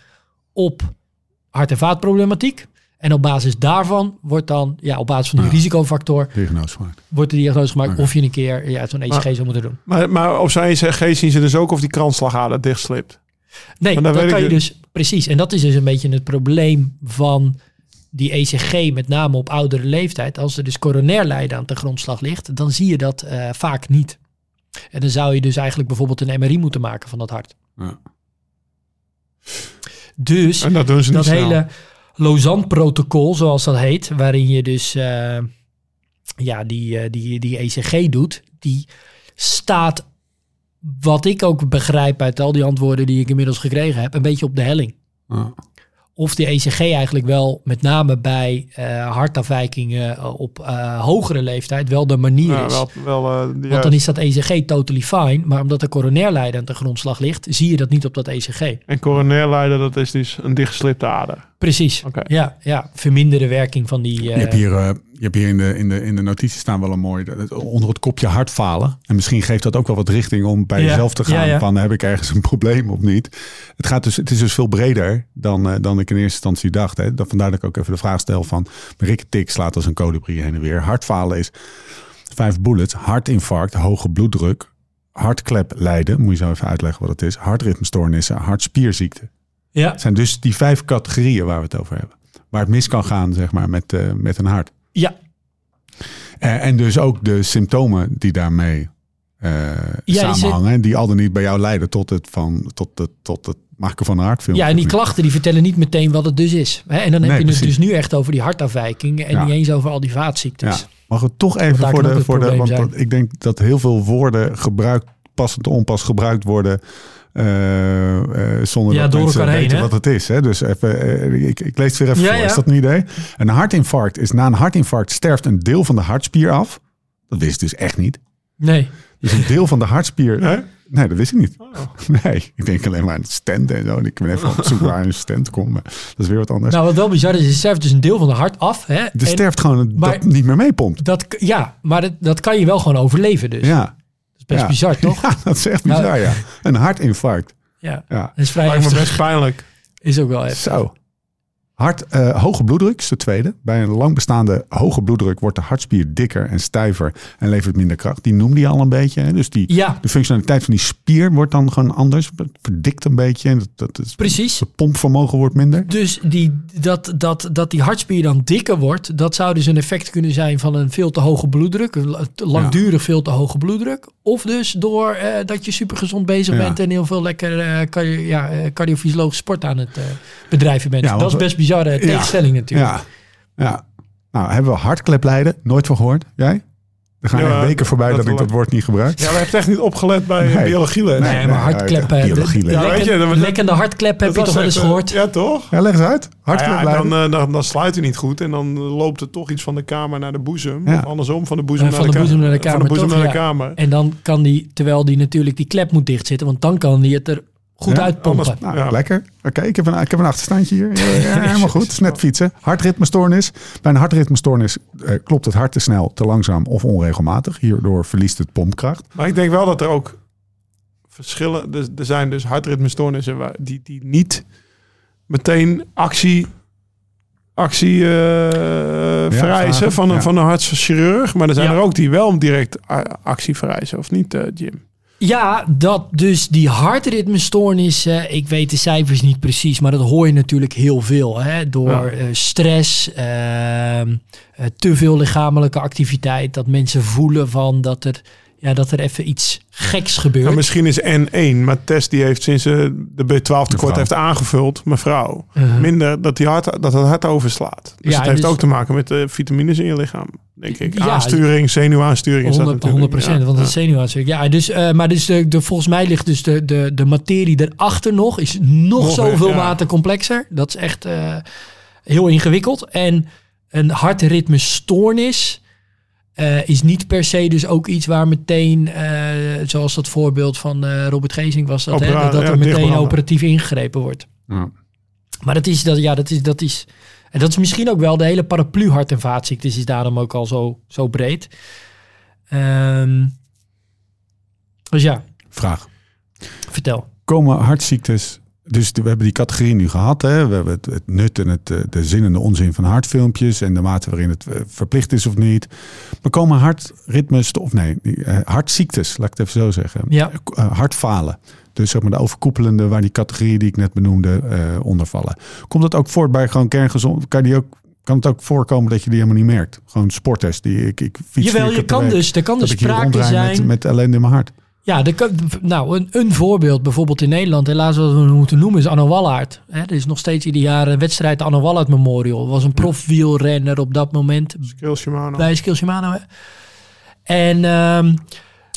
op hart- en vaatproblematiek. En op basis daarvan wordt dan, ja, op basis van die Ja. risicofactor, Diagnose gemaakt. wordt de diagnose gemaakt of je een keer ja, zo'n ECG Maar- zou moeten doen. Maar, maar op zijn ECG zien ze dus ook of die kransslagader dichtslipt. Nee, Maar dat dan weet kan je dus precies. En dat is dus een beetje het probleem van die ECG, met name op oudere leeftijd. Als er dus coronair lijden aan de grondslag ligt, dan zie je dat eh, vaak niet. En dan zou je dus eigenlijk bijvoorbeeld een MRI moeten maken van dat hart. Ja. Dus dat doen ze niet dat snel. hele Lausanne-protocol, zoals dat heet, waarin je dus eh, ja, die, eh, die, die ECG doet, die staat, wat ik ook begrijp uit al die antwoorden die ik inmiddels gekregen heb, een beetje op de helling. Ja. Of de ECG eigenlijk wel, met name bij eh, hartafwijkingen eh, op eh, hogere leeftijd, wel de manier Ja, is. wel, wel, eh, Want dan is dat ECG totally fine, maar omdat er coronair lijden aan de grondslag ligt, zie je dat niet op dat ECG. En coronair lijden, dat is dus een dichtgeslipte ader. Precies. Oké. Ja, ja, verminderde werking van die. Je eh, hebt hier, eh, je hebt hier in, de, in, de, in de notities staan wel een mooi, onder het kopje hartfalen. En misschien geeft dat ook wel wat richting om bij Ja, jezelf te gaan. ja, ja. Van heb ik ergens een probleem of niet? Het, gaat dus, het is dus veel breder dan, eh, dan ik in eerste instantie dacht. Hè. Vandaar dat ik ook even de vraag stel van, Rick Tik slaat als een colibri heen en weer. Hartfalen is vijf bullets, hartinfarct, hoge bloeddruk, hartklep lijden. Moet je zo even uitleggen wat het is. Hartritmestoornissen, hartspierziekte. ja, Het zijn dus die vijf categorieën waar we het over hebben. Waar het mis kan gaan, zeg maar, met, eh, met een hart. Ja, Eh, en dus ook de symptomen die daarmee eh, die samenhangen. Die al dan niet bij jou leiden tot het, van, tot het, tot het maken van een hartfilm. ja, en die klachten die vertellen niet meteen wat het dus is. Hè? En dan heb Nee, je het dus nu echt over die hartafwijkingen en Ja. niet eens over al die vaatziektes. Ja. Mag we toch even voor de... het Voor de want dat- ik denk dat heel veel woorden gebruikt, passend onpas gebruikt worden... eh, eh, zonder Ja, dat door mensen heen, weten wat het is. Hè? Dus even, eh, ik, ik lees het weer even Ja, voor. ja. Is dat een idee? Een hartinfarct is na een hartinfarct sterft een deel van de hartspier af. Dat wist ik dus echt niet. Nee. Dus een deel van de hartspier. Nee? Nee, dat wist ik niet. Nee, ik denk alleen maar aan het stent en zo. En ik ben even op zoek waar een stent komt. Maar dat is weer wat anders. Nou, wat wel bizar is, er sterft dus een deel van de hart af. Hè? er En sterft gewoon een, maar- dat niet meer meepompt. dat, ja, maar dat, dat kan je wel gewoon overleven dus. Ja, is best Ja. bizar, toch? Ja, dat is echt bizar, ja. Een hartinfarct. Ja, Ja. dat is vrij Lijkt me best pijnlijk. Is ook wel heftig. Zo. Hart, eh, hoge bloeddruk is de tweede. Bij een lang bestaande hoge bloeddruk wordt de hartspier dikker en stijver en levert minder kracht. Die noemde je al een beetje. Hè? Dus die, Ja, de functionaliteit van die spier wordt dan gewoon anders. Het verdikt een beetje. En dat, dat is, precies. Het pompvermogen wordt minder. Dus die, dat, dat, dat die hartspier dan dikker wordt, dat zou dus een effect kunnen zijn van een veel te hoge bloeddruk, een langdurig veel te hoge bloeddruk. Of dus door eh, dat je super gezond bezig Ja. bent en heel veel lekker cardio, ja, eh, cardiofysiologische sport aan het bedrijven bent. Ja, dat is best bizarre tegenstelling natuurlijk. Ja. ja. Nou, hebben we hartkleplijden? Nooit van gehoord. Jij? Er gaan Ja, echt weken voorbij dat, dat ik dat woord niet gebruik. Ja, we hebben echt niet opgelet bij Nee. biologieles. Nee. Nee, maar hartkleppen, biologie. Ja, weet je, dat- lekkende hartklep heb je toch wel eens echt, gehoord? eh, Ja, toch? Ja, leg eens uit. Ja, Hartkleplijden. dan, eh, dan, dan sluit hij niet goed en dan loopt er toch iets van de kamer naar de boezem. Ja. Of andersom, van de boezem, Eh, naar, van de de boezem ka- naar de Van kamer, de boezem toch? naar de Ja. kamer. En dan kan die, terwijl die natuurlijk die klep moet dichtzitten, want dan kan die het er goed Ja, uitpompen. Nou, Ja. lekker. Oké, ik, heb een, ik heb een achterstandje hier. Helemaal goed. Het is net fietsen. Hartritmestoornis. Bij een hartritmestoornis eh, klopt het hart te snel, te langzaam of onregelmatig. Hierdoor verliest het pompkracht. Maar ik denk wel dat er ook verschillen... Er, er zijn dus hartritmestoornissen waar, die, die niet meteen actie, actie eh, vereisen van een, ja. van een hartchirurg. Maar er zijn Ja. er ook die wel direct actie vereisen, of niet, eh, Jim? Ja, dat dus die hartritmestoornis, eh, ik weet de cijfers niet precies, maar dat hoor je natuurlijk heel veel. Hè? Door Ja. eh, stress, ehm, eh, te veel lichamelijke activiteit, dat mensen voelen van dat er, ja, dat er even iets geks gebeurt. Ja, misschien is N1, maar Tess die heeft sinds ze de B12 tekort heeft aangevuld, mevrouw, Uh-huh. minder dat, die hart, dat het hart overslaat. Dus Ja, het heeft dus- ook te maken met de vitamines in je lichaam, denk ik. Ja, Aansturing, zenuwaansturing is dat 100, natuurlijk. 100%, Ja, want ja. het is zenuwaansturing. Ja, dus, eh, maar dus de, de, volgens mij ligt dus de, de, de materie erachter nog, is nog, Nog zoveel maten complexer. Dat is echt eh, heel ingewikkeld. En een hartritmestoornis eh, is niet per se dus ook iets waar meteen, eh, zoals dat voorbeeld van eh, Robert Gezing was, dat, hè, dat, dat ja, er meteen operatief ingegrepen wordt. Ja. Maar dat is, dat, ja, dat is, dat is, en dat is misschien ook wel de hele paraplu hart- en vaatziektes is daarom ook al zo, zo breed. Ehm, dus ja, Vraag. vertel. Komen hartziektes... Dus we hebben die categorie nu gehad. Hè? We hebben het, het nut en het, eh, de zin en de onzin van hartfilmpjes. En de mate waarin het eh, verplicht is of niet. Maar komen hartritmes... Of nee, eh, hartziektes, laat ik het even zo zeggen. Ja. Hartfalen. Dus zeg maar de overkoepelende waar die categorieën die ik net benoemde eh onder vallen. Komt dat ook voort bij gewoon kerngezond? Kan, die ook, kan het ook voorkomen dat je die helemaal niet merkt? Gewoon sporters die ik, ik fiets Jawel, je kan dus, er kan dus sprake zijn. met, met ellende in mijn hart. Ja, kan, nou, een, een voorbeeld bijvoorbeeld in Nederland, helaas wat we moeten noemen, is Anno Wallaert. Hè, er is nog steeds ieder jaar een wedstrijd de Anno Wallaert Memorial. Was een profwielrenner op dat moment Skill Shimano. bij Skill Shimano. Hè. En ehm,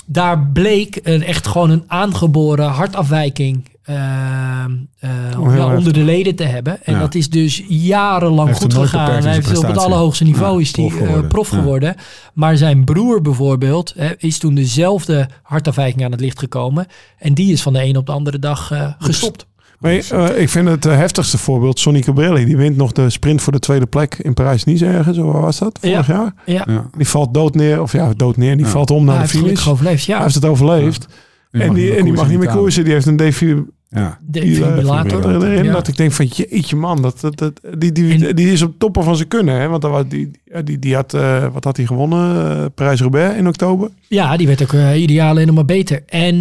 daar bleek een, echt gewoon een aangeboren hartafwijking ehm, eh, Oh, ja, onder de leden te hebben. En Ja. dat is dus jarenlang Heeft goed gegaan. Hij heeft op het allerhoogste niveau Ja, is die prof eh, geworden. prof geworden. Maar zijn broer bijvoorbeeld hè, is toen dezelfde hartafwijking aan het licht gekomen. En die is van de een op de andere dag eh, gestopt. Maar eh, ik vind het eh, heftigste voorbeeld Sonny Cabrelli. Die wint nog de sprint voor de tweede plek in Parijs-Nice ergens. Hoe was dat? Vorig jaar. Ja. Die valt dood neer. Of ja, dood neer. Die Ja. valt om hij naar de heeft gelukkig finish. overleefd. Hij Ja, heeft het overleefd. En die, en die mag niet meer koersen. Die heeft een Ja. defibrillator. defibrillator erin. Ja. Dat ik denk van jeetje man. Dat, dat, dat, die, die, En- die is op toppen van zijn kunnen. Hè? Want dat was, die, die, die, had, eh, wat had hij gewonnen? Eh, Parijs-Roubaix in oktober. Ja, die werd ook eh, ideaal alleen nog maar beter. En,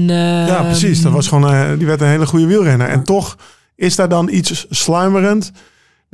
Ja, precies. Dat was gewoon, eh, die werd een hele goede wielrenner. En toch is daar dan iets sluimerend.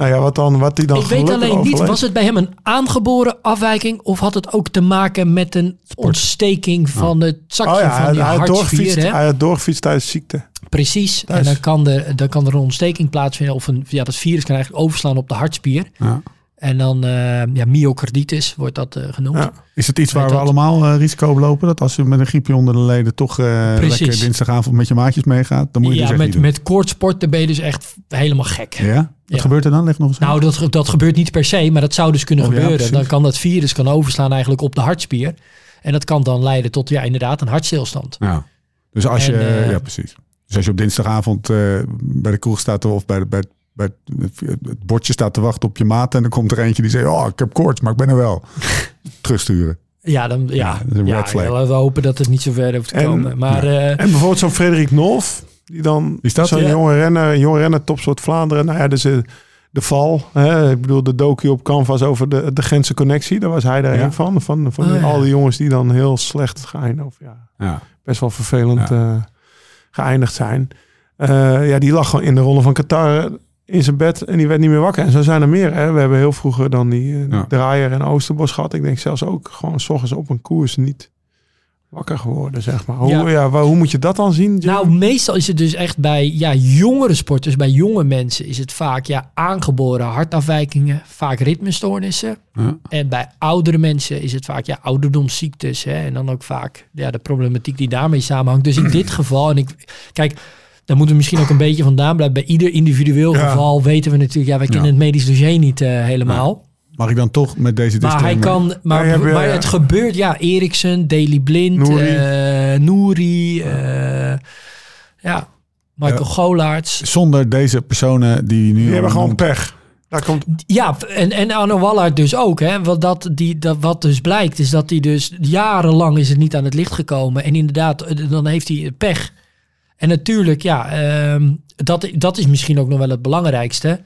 Nou ja, wat, dan, wat die dan Ik weet alleen niet, was het bij hem een aangeboren afwijking of had het ook te maken met een ontsteking van het zakje Oh ja, van hij, die hij, hartspier? hè? hij had doorgefietst tijdens ziekte. Precies. Thuis. En dan kan, er, dan kan er een ontsteking plaatsvinden of een, ja, dat virus kan eigenlijk overslaan op de hartspier. Ja. En dan eh, ja, myocarditis wordt dat eh, genoemd. Ja. Is het iets waar we dat. allemaal eh, risico op lopen? Dat als je met een griepje onder de leden toch lekker dinsdagavond met je maatjes meegaat, dan moet je Ja, dus echt met, niet doen. met koortsport ben je dus echt helemaal gek. Ja? Wat Ja. gebeurt er dan? Leg nog eens. Nou, dat, dat gebeurt niet per se, maar dat zou dus kunnen Oh gebeuren. dan kan dat virus kan overslaan eigenlijk op de hartspier. En dat kan dan leiden tot ja, inderdaad een hartstilstand. Ja. Dus als En, je, ja precies. Dus als je op dinsdagavond bij de kroeg staat of bij, de, bij, bij het- het bordje staat te wachten op je maat en dan komt er eentje die zegt, oh ik heb koorts, maar ik ben er wel. Terugsturen. Ja, dan, ja, Ja, dat is een ja, red flag. laten we hopen dat het niet zo ver hoeft te En- komen. Maar eh, En bijvoorbeeld zo'n Frederik Nolf, die dan is dat? zo'n Ja. jonge renner, jonge renner topsoort Vlaanderen. Nou ja, dus eh, de val. Hè, ik bedoel, de docu op Canvas over de, de Gentse connectie. Daar was hij er Ja. een van. Van, van Oh, al die jongens die dan heel slecht geëindigd. Of ja, Ja. best wel vervelend eh, geëindigd zijn. Eh, ja, die lag gewoon in de ronde van Qatar in zijn bed en die werd niet meer wakker. En zo zijn er meer. Hè. We hebben heel vroeger dan die eh, Ja. Draaier en Oosterbos gehad. Ik denk zelfs ook gewoon s ochtends op een koers niet wakker geworden, zeg maar. Hoe, Ja. ja. waar- hoe moet je dat dan zien? Jim? Nou, meestal is het dus echt bij ja, jongere sporters, bij jonge mensen, is het vaak ja, aangeboren hartafwijkingen, vaak ritmestoornissen. Ja. En bij oudere mensen is het vaak ja, ouderdomsziektes. Hè, en dan ook vaak ja, de problematiek die daarmee samenhangt. Dus in dit geval, en ik kijk, daar moeten we misschien ook een beetje vandaan blijven. Bij ieder individueel Ja. geval weten we natuurlijk, ja, wij kennen Ja. het medisch dossier niet eh, helemaal. Mag ik dan toch met deze Maar hij disclaimer- kan, maar, Ja, je hebt, maar ja. het gebeurt, ja, Eriksen, Daily Blind, Nouri. Eh, ja, Michael Ja. Golaerts. Zonder deze personen die nu... die hebben gewoon pech. Daar komt Ja, en, en Arno Wallaert dus ook. Hè? Wat, dat, die, dat, wat dus blijkt, is dat hij dus jarenlang is het niet aan het licht gekomen. En inderdaad, eh, dan heeft hij pech. En natuurlijk, ja, ehm, dat, dat is misschien ook nog wel het belangrijkste.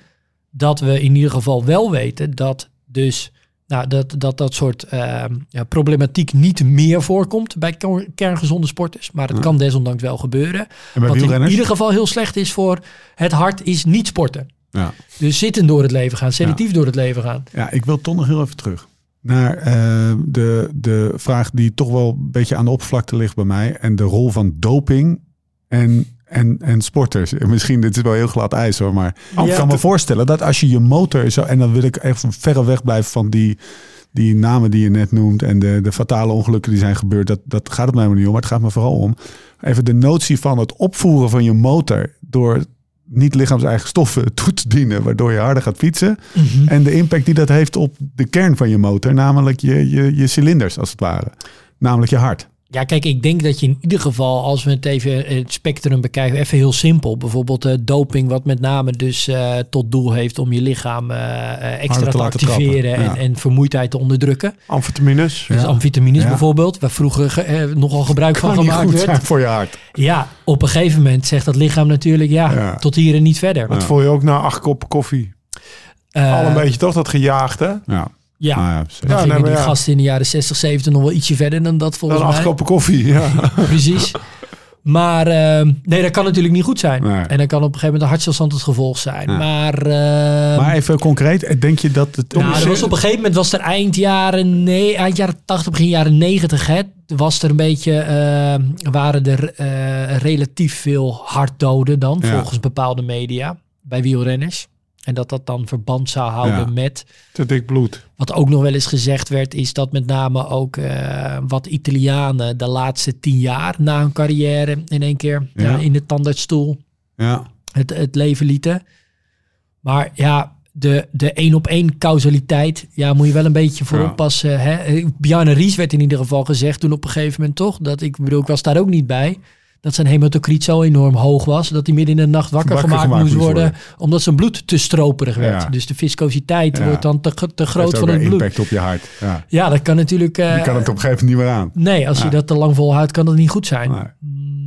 Dat we in ieder geval wel weten dat dus nou, dat, dat dat soort ehm, ja, problematiek niet meer voorkomt bij ker- kerngezonde sporters. Maar het kan desondanks wel gebeuren. Wat in ieder geval heel slecht is voor het hart is niet sporten. Ja. Dus zitten door het leven gaan, sedatief door het leven gaan. Ja, ik wil toch nog heel even terug naar eh, de, de vraag die toch wel een beetje aan de oppervlakte ligt bij mij. En de rol van doping en, en, en sporters. En Misschien, dit is wel heel glad ijs hoor, maar ik Ja. kan me voorstellen dat als je je motor zo... En dan wil ik even verre weg blijven van die, die namen die je net noemt en de, de fatale ongelukken die zijn gebeurd. Dat, dat gaat het mij maar niet om, maar het gaat me vooral om. Even de notie van het opvoeren van je motor door niet lichaams-eigen stoffen toe te dienen, waardoor je harder gaat fietsen. En de impact die dat heeft op de kern van je motor, namelijk je, je, je cilinders als het ware. Namelijk je hart. Ja, kijk, ik denk dat je in ieder geval, als we het even het spectrum bekijken, even heel simpel. Bijvoorbeeld eh, doping, wat met name dus eh, tot doel heeft om je lichaam eh, extra te activeren en, ja. en vermoeidheid te onderdrukken. amfetamines. Dus Ja. amfetamines Ja. bijvoorbeeld, waar vroeger ge- nogal gebruik van Kan gemaakt werd. zijn voor je hart. Ja, op een gegeven moment zegt dat lichaam natuurlijk, ja, Ja. tot hier en niet verder. Dat voel je ook na acht koppen koffie. Eh, Al een beetje toch, dat gejaagd hè? Ja. Ja, Nou ja, gingen nee, die ja. gasten in de jaren 60, 70 nog wel ietsje verder dan dat volgens Dan acht mij. koppen koffie, ja. Precies. Maar ehm, nee, dat kan natuurlijk niet goed zijn. Nee. En dan kan op een gegeven moment een hartstilstand het gevolg zijn. Ja. Maar, ehm, Maar even concreet, denk je dat het... nou, er was op een gegeven moment was er eind jaren, nee, eind jaren 80, begin jaren 90, hè, was er een beetje, ehm, waren er eh, relatief veel hartdoden dan, Ja. volgens bepaalde media, bij wielrenners. En dat dat dan verband zou houden Ja. met Te dik bloed. wat ook nog wel eens gezegd werd, is dat met name ook eh, wat Italianen de laatste tien jaar na hun carrière in één keer Ja. ja, in de tandartsstoel Ja, het, het leven lieten. Maar ja, de, de één op één causaliteit, ja, moet je wel een beetje voor oppassen. Hè? Bjarne Ries werd in ieder geval gezegd toen op een gegeven moment toch, dat ik bedoel, ik was daar ook niet bij. Dat zijn hematocriet zo enorm hoog was dat hij midden in de nacht wakker, Wakker gemaakt, gemaakt moest worden, worden. omdat zijn bloed te stroperig werd. Ja. Dus de viscositeit Ja. wordt dan te, te groot van het bloed. impact op je hart. Ja. Ja, dat kan natuurlijk. eh, Je kan het op een gegeven moment niet meer aan. Nee, als je dat te lang volhoudt, kan dat niet goed zijn. Nee.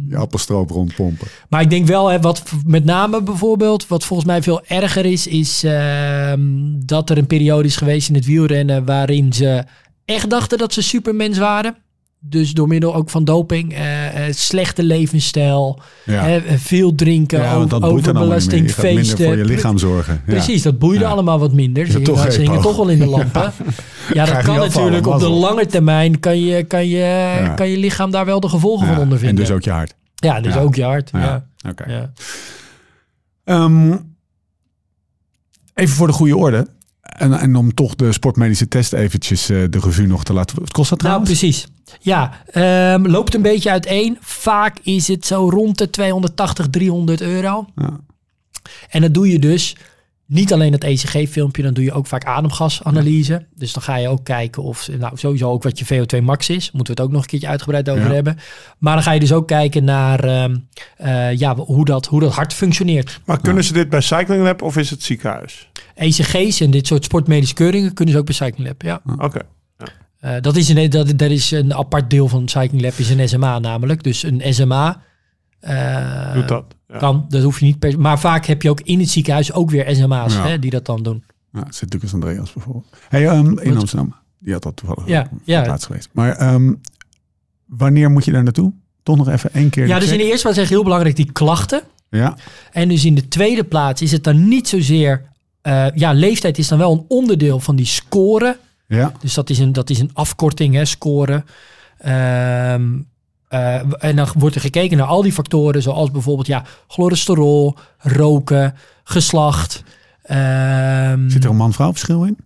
Je appelstroop rondpompen. Maar ik denk wel, hè, wat met name bijvoorbeeld, wat volgens mij veel erger is, is ehm, dat er een periode is geweest in het wielrennen waarin ze echt dachten dat ze supermens waren. Dus door middel ook van doping, eh, eh, slechte levensstijl, Ja. hè, veel drinken, Ja, over, overbelasting, feesten. voor je lichaam zorgen. Ja. Precies, dat boeide allemaal wat minder. Ze het hingen, toch hingen wel in de lampen. Ja, dat kan natuurlijk op de lange termijn kan je, kan je, kan je lichaam daar wel de gevolgen van ondervinden. En dus ook je hart. Ja, dus ook je hart. Ja. Ehm, even voor de goede orde. En, en om toch de sportmedische test eventjes eh, de revue nog te laten... Wat kost dat Nou, trouwens? precies. Ja, ehm, loopt een beetje uiteen. Vaak is het zo rond de 280, 300 euro. Ja. En dat doe je dus niet alleen het ECG-filmpje, dan doe je ook vaak ademgasanalyse. Dus dan ga je ook kijken of, nou sowieso ook wat je VO2 max is. Moeten we het ook nog een keertje uitgebreid over Ja. hebben. Maar dan ga je dus ook kijken naar ehm, eh, ja, hoe, dat, hoe dat hart functioneert. Maar kunnen ze dit bij Cycling Lab of is het ziekenhuis? ECG's en dit soort sportmedische keuringen kunnen ze ook bij Cycling Lab. Ja. Oké. Eh, dat, is een, dat, dat is een apart deel van Cycling Lab, is een SMA namelijk. Dus een SMA eh, Doet dat. Ja. kan, dat hoef je niet per Maar vaak heb je ook in het ziekenhuis ook weer SMA's Ja. hè, die dat dan doen. Ja, zit Lucas Andreas bijvoorbeeld. Hey, ehm, in Wat? Amsterdam. Die had dat toevallig Ja, ja. laatst geweest. Maar ehm, wanneer moet je daar naartoe? Toch nog even één keer Ja, dus in de eerste plaats echt heel belangrijk die klachten. Ja, En dus in de tweede plaats is het dan niet zozeer... eh, ja, leeftijd is dan wel een onderdeel van die score. Ja. Dus dat is een, dat is een afkorting, hè, score. Ehm, eh, en dan wordt er gekeken naar al die factoren, zoals bijvoorbeeld ja, cholesterol, roken, geslacht. Ehm, Zit er een man-vrouw verschil in?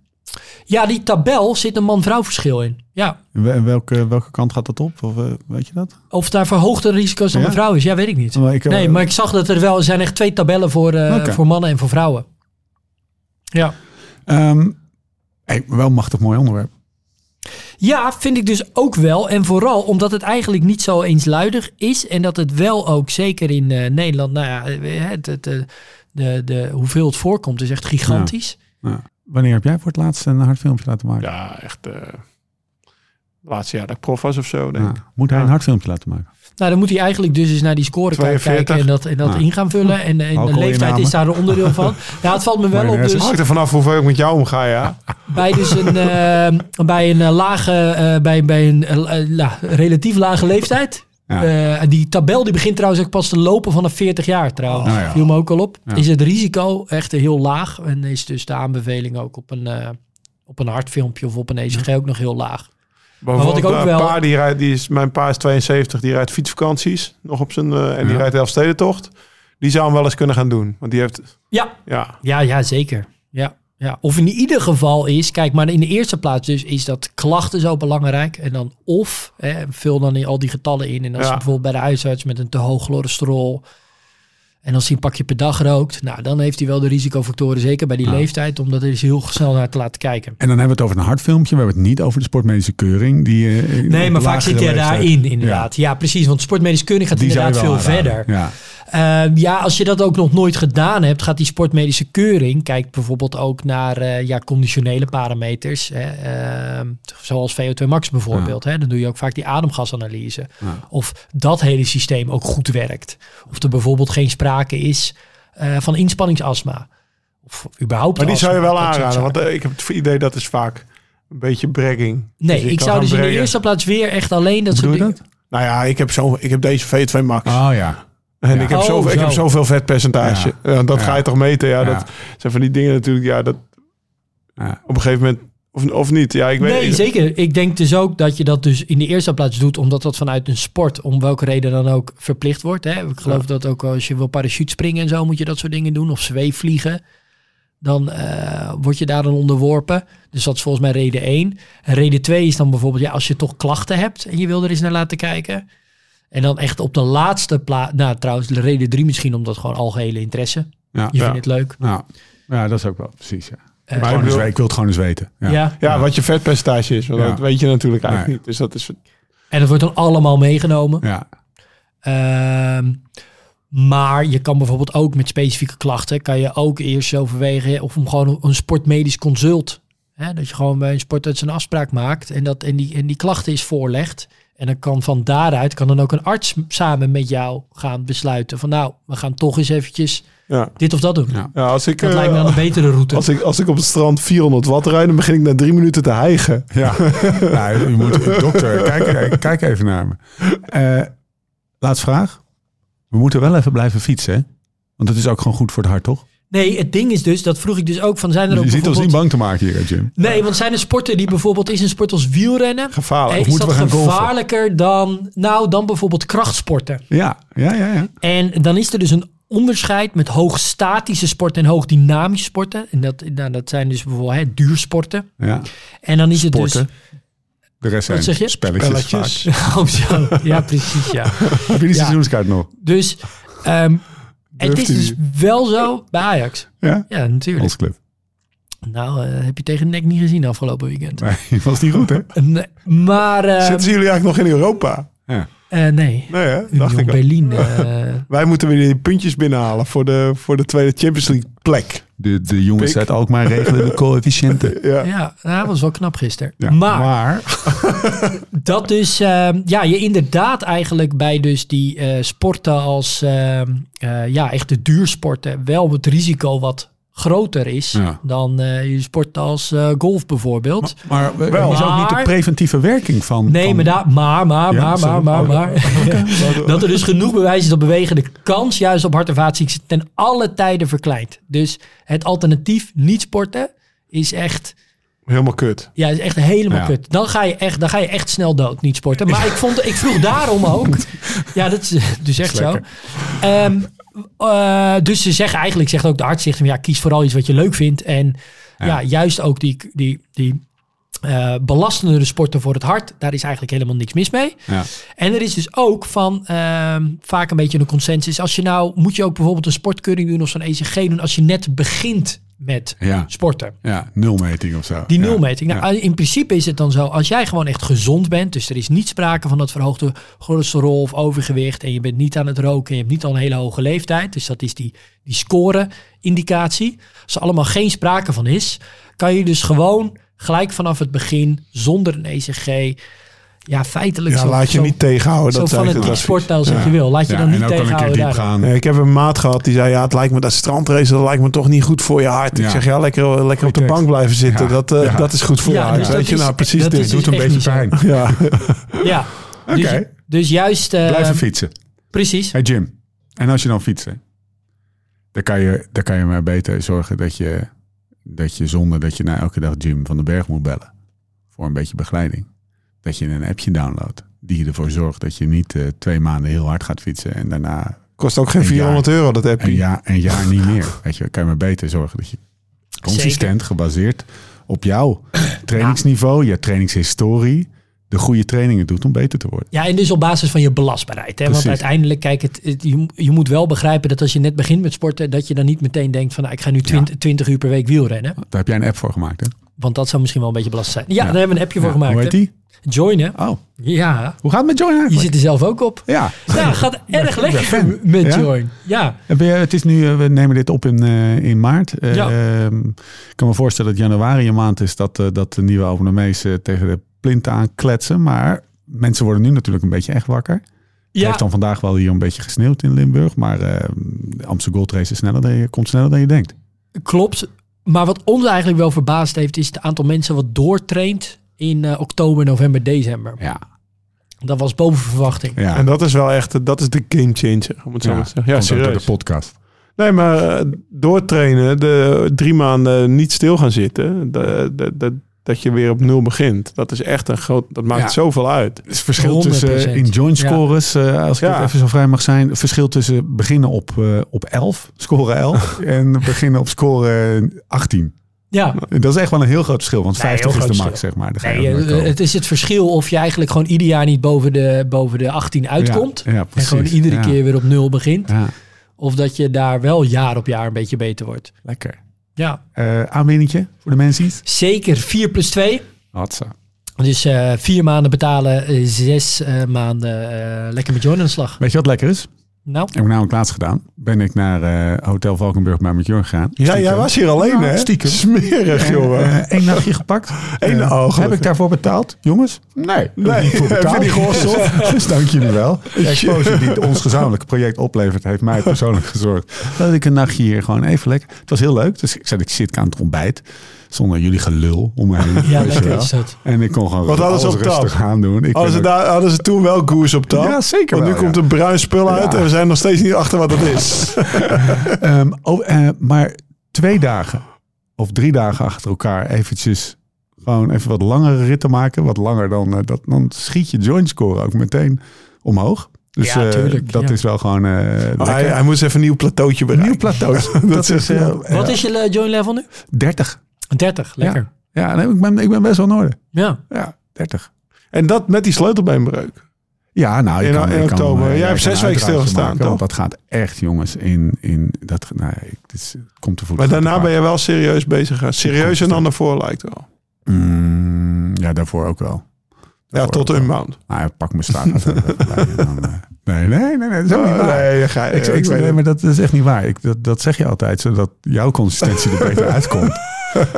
Ja, die tabel zit een man-vrouw verschil in. Ja, En wel- welke, welke kant gaat dat op? Of, eh, weet je dat? of daar verhoogde risico's dan Ja? een vrouw is, ja, weet ik niet. Maar ik, eh, Nee, maar ik zag dat er wel er zijn echt twee tabellen voor, voor mannen en voor vrouwen. Ja. ehm, hey, wel een machtig mooi onderwerp. Ja, vind ik dus ook wel. En vooral omdat het eigenlijk niet zo eensluidig is. En dat het wel ook, zeker in eh, Nederland, nou ja, eh, het, het, eh, de, de, hoeveel het voorkomt is echt gigantisch. Ja. Wanneer heb jij voor het laatst een hard filmpje laten maken? Ja, echt. eh laatste jaar dat ik prof was of zo, denk ik. Ja. Moet hij Ja. een hard filmpje laten maken? Nou, dan moet hij eigenlijk dus eens naar die scorekaart 42. kijken en dat, en dat Ja. in gaan vullen. En, en de leeftijd is daar een onderdeel van. Ja, het valt me wel op. Dus Hangt er vanaf hoeveel ik met jou omga, ja. bij, dus een, eh, bij een eh, lage, eh, bij, bij een la- relatief lage leeftijd. Ja. Die tabel die begint trouwens ook pas te lopen vanaf 40 jaar trouwens. Ja. Viel me ook al op. Ja. Is het risico echt heel laag. En is dus de aanbeveling ook op een, eh, op een hartfilmpje of op een ECG ook nog heel laag. Bijvoorbeeld ik ook een wel- pa die rijdt, die is, mijn pa is 72, die rijdt fietsvakanties nog op zijn, eh, en die Ja. rijdt Elfstedentocht. Die zou hem wel eens kunnen gaan doen. Want die heeft, Ja, ja, ja, ja zeker. Ja, ja. Of in ieder geval is, kijk, maar in de eerste plaats dus is dat klachten zo belangrijk. En dan of, hè, vul dan in al die getallen in. En als Ja. je bijvoorbeeld bij de huisarts met een te hoog cholesterol en als hij een pakje per dag rookt, nou dan heeft hij wel de risicofactoren, zeker bij die Ja. leeftijd, om dat er eens heel snel naar te laten kijken. En dan hebben we het over een hard filmpje. We hebben het niet over de sportmedische keuring. Die, eh, Nee, maar vaak zit je leeftijd- daarin inderdaad. Ja, precies. Want sportmedisch keuring gaat Die inderdaad veel verder. Ja. Eh, ja, als je dat ook nog nooit gedaan hebt, gaat die sportmedische keuring, kijkt bijvoorbeeld ook naar eh, ja, conditionele parameters, hè, ehm, zoals VO2 max bijvoorbeeld. Hè, dan doe je ook vaak die ademgasanalyse. Ja. Of dat hele systeem ook goed werkt. Of er bijvoorbeeld geen sprake is eh, van inspanningsastma. Of überhaupt maar die zou je wel aanraden. Want eh, ik heb het idee dat is vaak een beetje bragging. Nee, Dus je ik zou dus in de eerste plaats weer echt alleen dat soort dingen... dat? Nou ja, ik heb, zo, ik heb deze V2 Max. Oh ja. En Ja. ik, heb Oh, zoveel, ik zo. heb zoveel vetpercentage. Ja. Dat ga je toch meten? Ja, dat zijn van die dingen natuurlijk. Ja, dat Ja. op een gegeven moment... Of, of niet. Ja, ik weet Nee, ik- zeker. Ik denk dus ook dat je dat dus in de eerste plaats doet, omdat dat vanuit een sport, om welke reden dan ook, verplicht wordt. Hè? Ik geloof dat ook als je wil parachute springen en zo, moet je dat soort dingen doen. Of zweefvliegen. Dan eh, word je daar dan onderworpen. Dus dat is volgens mij reden 1. En reden 2 is dan bijvoorbeeld, ja, als je toch klachten hebt en je wil er eens naar laten kijken. En dan echt op de laatste plaats, nou trouwens, de reden 3 misschien, omdat gewoon algehele interesse. Ja. Je Ja. vindt het leuk. Nou, ja, dat is ook wel precies. Ja. Eh, Gewoon ik eens wil- weten. ik wil het gewoon eens weten. Ja. ja. Ja, wat je vetpercentage is. Want Ja. dat weet je natuurlijk eigenlijk Nee. niet. Dus dat is... En dat wordt dan allemaal meegenomen. Ja. Ehm, maar je kan bijvoorbeeld ook met specifieke klachten, kan je ook eerst overwegen of om gewoon een sportmedisch consult. Hè, dat je gewoon bij een sportarts een afspraak maakt en, dat, en, die, en die klachten is voorlegt. En dan kan van daaruit kan dan ook een arts samen met jou gaan besluiten van nou, we gaan toch eens eventjes Ja. dit of dat doen. Ja. Ja, als ik, Dat eh, lijkt me dan een betere route. als, ik, als ik op het strand 400 watt rijd, dan begin ik na drie minuten te hijgen. Ja, nou, u moet, dokter, kijk, kijk even naar me. Eh, laatste vraag. We moeten wel even blijven fietsen, hè? Want het is ook gewoon goed voor het hart, toch? Nee, het ding is dus, dat vroeg ik dus ook van zijn er ook Je ziet ons niet bang te maken hier, Jim. Nee, want zijn er sporten die bijvoorbeeld, is een sport als wielrennen, Gevaarlijk. is moeten dat we gaan gevaarlijker dan, nou, dan bijvoorbeeld krachtsporten? Ja, ja, ja. ja. En dan is er dus een onderscheid met hoogstatische sporten en hoogdynamische sporten. En dat, nou, dat zijn dus bijvoorbeeld hè, duursporten. ja. En dan is het Sporten. De rest zijn Wat zeg je? spelletjes, dus... Oh, zo. Ja, precies, ja. Heb je die Ja. seizoenskaart nog? Dus ehm, het is dus wel zo bij Ajax. Ja? Ja, natuurlijk. Ons club. Nou, eh, heb je tegen nek niet gezien afgelopen weekend. Nee, was niet goed, hè? Nee, maar eh, Zitten jullie eigenlijk nog in Europa? Ja. eh, nee. Nee, hè? Dacht Union ik al. Berlin. eh, Wij moeten weer die puntjes binnenhalen voor de, voor de tweede Champions League plek. De, de jongens uit Alkmaar regelen de coëfficiënten. Ja. Ja, dat was wel knap gisteren. Ja, maar, dat dus, ehm, ja, je inderdaad eigenlijk bij dus die eh, sporten als, ehm, eh, ja, echt de duursporten wel het risico wat groter is Ja. dan eh, je sport als eh, golf bijvoorbeeld. Maar wel, Wel. is ook niet de Maar- preventieve werking van... Nee, van- maar, daar, maar, maar, Ja, maar, sorry. maar, maar, Oh, maar. dat er dus genoeg bewijs is dat bewegen de kans juist op hart- en vaatziekten ten alle tijden verkleint. Dus het alternatief niet sporten is echt, Helemaal kut. ja, is echt helemaal Ja. kut. Dan ga, je echt, dan ga je echt snel dood, niet sporten. Maar ik, vond, ik vroeg daarom ook. Ja, dat is dus echt zo. Eh, dus ze zeggen eigenlijk, zegt ook de arts, zegt, ja, kies vooral iets wat je leuk vindt. En ja, Ja. juist ook die, die, die eh belastendere sporten voor het hart, daar is eigenlijk helemaal niks mis mee. Ja. En er is dus ook van ehm, vaak een beetje een consensus. Als je nou, moet je ook bijvoorbeeld een sportkeuring doen of zo'n ECG doen als je net begint met Ja. sporten. ja, nulmeting of zo. Die Ja. nulmeting. Nou. In principe is het dan zo, als jij gewoon echt gezond bent, dus er is niet sprake van dat verhoogde cholesterol of overgewicht en je bent niet aan het roken en je hebt niet al een hele hoge leeftijd, dus dat is die, die score-indicatie. Als er allemaal geen sprake van is, kan je dus gewoon gelijk vanaf het begin, zonder een ECG, ja, feitelijk Ja, zo, laat je zo, niet tegenhouden. zo Dat van het sporten als je wil. Laat je Ja, dan niet en ook al een keer tegenhouden diep daar. gaan. Ja, ik heb een maat gehad die zei, ja, het lijkt me dat strandrace, dat lijkt me toch niet goed voor je hart. Ik zeg, ja, lekker, lekker op de bank blijven zitten. Ja. Dat, eh, Ja. dat is goed voor Ja, je hart. dus Weet dat je, is- nou precies dat dit. doet dus een beetje pijn. Ja. Ja, Oké, dus, dus juist... eh, blijven fietsen. Precies. Hey Jim, en als je dan fietst, hè, dan kan je, dan kan je maar beter zorgen dat je, dat je zonder dat je nou elke dag Jim van den Berg moet bellen voor een beetje begeleiding, dat je een appje downloadt die ervoor zorgt dat je niet eh, twee maanden heel hard gaat fietsen en daarna Kost ook geen Een 400 euro, dat heb een je. jaar, een jaar niet meer. Weet je, kan je maar beter zorgen dat je consistent gebaseerd op jouw trainingsniveau, je trainingshistorie, de goede trainingen doet om beter te worden. Ja, en dus op basis van je belastbaarheid. Hè? Want uiteindelijk, kijk, het, het- je, je moet wel begrijpen dat als je net begint met sporten, dat je dan niet meteen denkt van, nou, ik ga nu 20, 20 uur per week wielrennen. Daar heb jij een app voor gemaakt, hè? Want dat zou misschien wel een beetje belastend zijn. Ja, Ja. daar hebben we een appje voor Ja, gemaakt. Hoe heet hè? die? Joinen. Oh, Ja, hoe gaat het met Join je zit er zelf ook op. Ja. Ja, gaat erg ben lekker fan. met? Join. Ja, je- het is nu, eh, we nemen dit op in, eh, in maart. Eh, Ja. ehm, ik kan me voorstellen dat januari een maand is dat, dat de nieuwe abonnees tegen de plint aankletsen. Maar mensen worden nu natuurlijk een beetje echt wakker. Het ja heeft dan vandaag wel hier een beetje gesneeuwd in Limburg. Maar de Amsterdam Gold Race is sneller dan je, komt sneller dan je denkt. klopt. Maar wat ons eigenlijk wel verbaasd heeft, is het aantal mensen wat doortraint in eh, oktober, november, december. Ja. Dat was boven verwachting. ja. En dat is wel echt, dat is de game changer, om het zo maar te zeggen. Ja, komt ook door serieus. de podcast. Nee, maar eh, doortrainen, de drie maanden niet stil gaan zitten, de, de, de- dat je weer op nul begint. Dat is echt een groot, dat maakt Ja. zoveel uit. Het is verschil tussen 100%. in joint scores, eh, als ik Ja. het even zo vrij mag zijn, verschil tussen beginnen op, eh, op 11, score 11, en beginnen op score 18. Ja, Dat is echt wel een heel groot verschil, want Nee, 50 heel is de max, zeg maar. Nee, het is het verschil of je eigenlijk gewoon ieder jaar niet boven de, boven de 18 uitkomt. Ja, ja, en gewoon iedere Ja. keer weer op nul begint. Ja, Of dat je daar wel jaar op jaar een beetje beter wordt. lekker. Ja, aanwinningje voor de mensen? zeker 4 plus 2. Hatsa. Dus eh, vier maanden betalen, eh, zes maanden lekker met Join aan de slag. Weet je wat lekker is? Nou, Heb ik namelijk laatst gedaan. Ben ik naar eh, Hotel Valkenburg bij met Jurgen gegaan. Ja, jij was hier alleen, Ja, hè? stiekem. Smerig, jongen. Eén nachtje gepakt. Eén Eh, oog. Heb ik daarvoor betaald? Jongens? Nee. Nee, voor heb je betaald. die dus dank jullie wel. De exposure die ons gezamenlijke project oplevert, heeft mij persoonlijk gezorgd. Dat ik een nachtje hier gewoon even lekker... Het was heel leuk. Dus ik zat, ik zit aan het ontbijt. Zonder jullie gelul om me heen. ja, lekker wel. is dat. En ik kon gewoon Wat hadden ze alles op rustig aan doen. Ik Hadden ze, daar, hadden ze toen wel goose op tap? Ja, zeker Want nu wel, komt een bruin spul uit Ja. en we zijn nog steeds niet achter wat het is. Ehm, oh, eh, maar twee dagen of drie dagen achter elkaar eventjes gewoon even wat langere ritten maken. Wat langer dan eh, dat. Dan schiet je joint score ook meteen omhoog. Dus Ja, eh, dat ja. is wel gewoon eh hij, hij moet even een nieuw plateautje Een nieuw bereiken. plateau. dat is Wat is je Join level nu? 30. 30, lekker. Ja, nee, ik, ben, ik ben best wel in orde. Ja. Ja, 30. En dat met die sleutelbeenbreuk. Ja, nou, In- kan, in kan, oktober. eh, Jij hebt zes weken stilgestaan, toch? Want dat gaat echt, jongens, in... in dat, nou, ik, dit komt te voet. Maar daarna ben je wel serieus bezig. en dan daarvoor lijkt wel. Mm, ja, daarvoor ook wel. Ja, tot een maand. Nou, pak mijn staart. eh, Nee, nee, nee, nee, dat is ook niet Oh, waar. nee, ga- ik, ik ik, weet nee, maar dat is echt niet waar. Ik, dat, dat zeg je altijd, zodat jouw consistentie er beter uitkomt.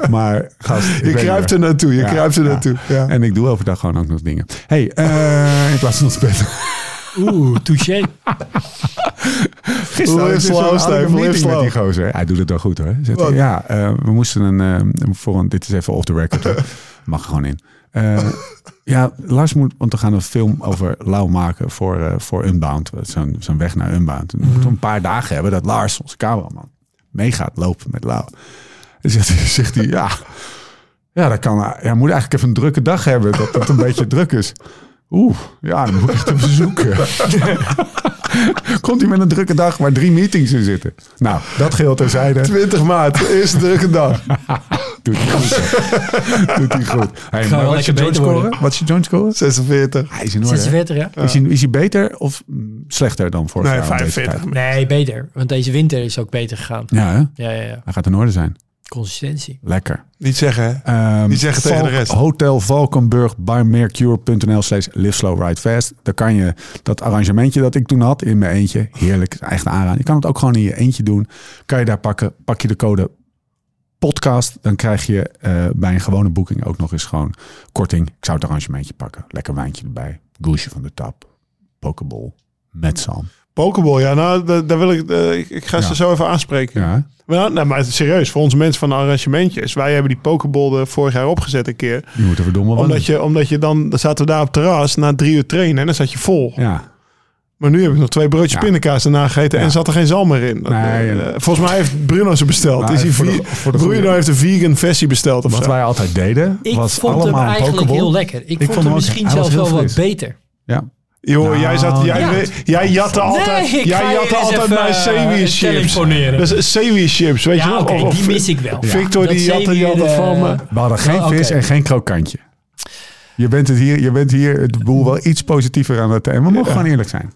Maar gast, ik Je kruipt er naartoe, je Ja, kruipt er naartoe. Ja. En ik doe overdag gewoon ook nog dingen. hey, eh, in plaats van ons bed. Oeh, touché. Gisteren Live slow, Steve, live slow. die gozer. Hij doet het wel goed hoor. Hij, Wat? ja, eh, we moesten een, eh, voor een, dit is even off the record. hoor. Mag er gewoon in. Eh, ja, Lars moet, want we gaan een film over Lau maken voor, eh, voor Unbound. Zo'n zo'n weg naar Unbound. We moeten een paar dagen hebben dat Lars, onze cameraman, mee gaat lopen met Lau. En zegt hij, zegt hij ja, ja, dat kan. Ja, moet eigenlijk even een drukke dag hebben, dat het een beetje druk is. Oeh, ja, dan moet ik echt zoeken. Komt hij met een drukke dag waar drie meetings in zitten? Nou, dat geheel terzijde. 20 maart, eerste drukke dag. Doet hij goed. Doet hij goed. Hey, wel maar wat is je lekker joint scoren? Wat is je joint scoren? 46. Hij is in orde. 46, ja? Is, hij, is hij beter of mm, slechter dan vorig Nee, jaar? om deze 45. tijd? Nee, beter. Want deze winter is ook beter gegaan. Ja, hè? Ja, ja, ja. hij gaat in orde zijn. Consistentie. Lekker. Niet zeggen, hè? Ehm, Die zeggen tegen de Valk- rest. Hotel Valkenburg by Mercure.nl slash live slow ride fast. Daar kan je dat arrangementje dat ik toen had in mijn eentje. Heerlijk, echt aanraden. Je kan het ook gewoon in je eentje doen. Kan je daar pakken. Pak je de code podcast. Dan krijg je eh, bij een gewone boeking ook nog eens gewoon korting. Ik zou het arrangementje pakken. Lekker wijntje erbij. Goesje van de tap. Pokeball. Met zalm. Pokeball, ja, nou, da- daar wil ik, eh, ik, ik ga ze Ja. zo even aanspreken. Ja? Maar, nou, nou, maar serieus, voor onze mensen van de arrangementjes. Wij hebben die Pokeball er vorig jaar opgezet een keer. die moeten verdomme wel Omdat je, omdat je dan, dan zaten we daar op terras na drie uur trainen en dan zat je vol. Ja. Maar nu heb ik nog twee broodjes Ja. pindakaas daarna gegeten Ja. en zat er geen zalm meer in. Dat, Nee, eh, en- volgens mij heeft Bruno ze besteld. Maar is hij voor de- voor de Bruno heeft een vegan versie besteld of Wat zo. wij altijd deden, Ik was vond hem allemaal een eigenlijk Pokeball. heel lekker. Ik, vond vond hem hem misschien zelfs wel wat beter. Ja. Joh, Nou, jij, zat, jij, ja. jij jatte altijd, Nee, ik jij jatte altijd even, mijn eh, zeewier het chips. telefoneren. Dus zeewier chips, weet je Ja, Of- of- die mis ik wel. Victor Dat die jatte, die jatte van eh, me. We hadden geen Oh, oké. vis en geen krokantje. Je bent, het hier, je bent hier het boel wel iets positiever aan het... En we mogen gewoon eerlijk zijn.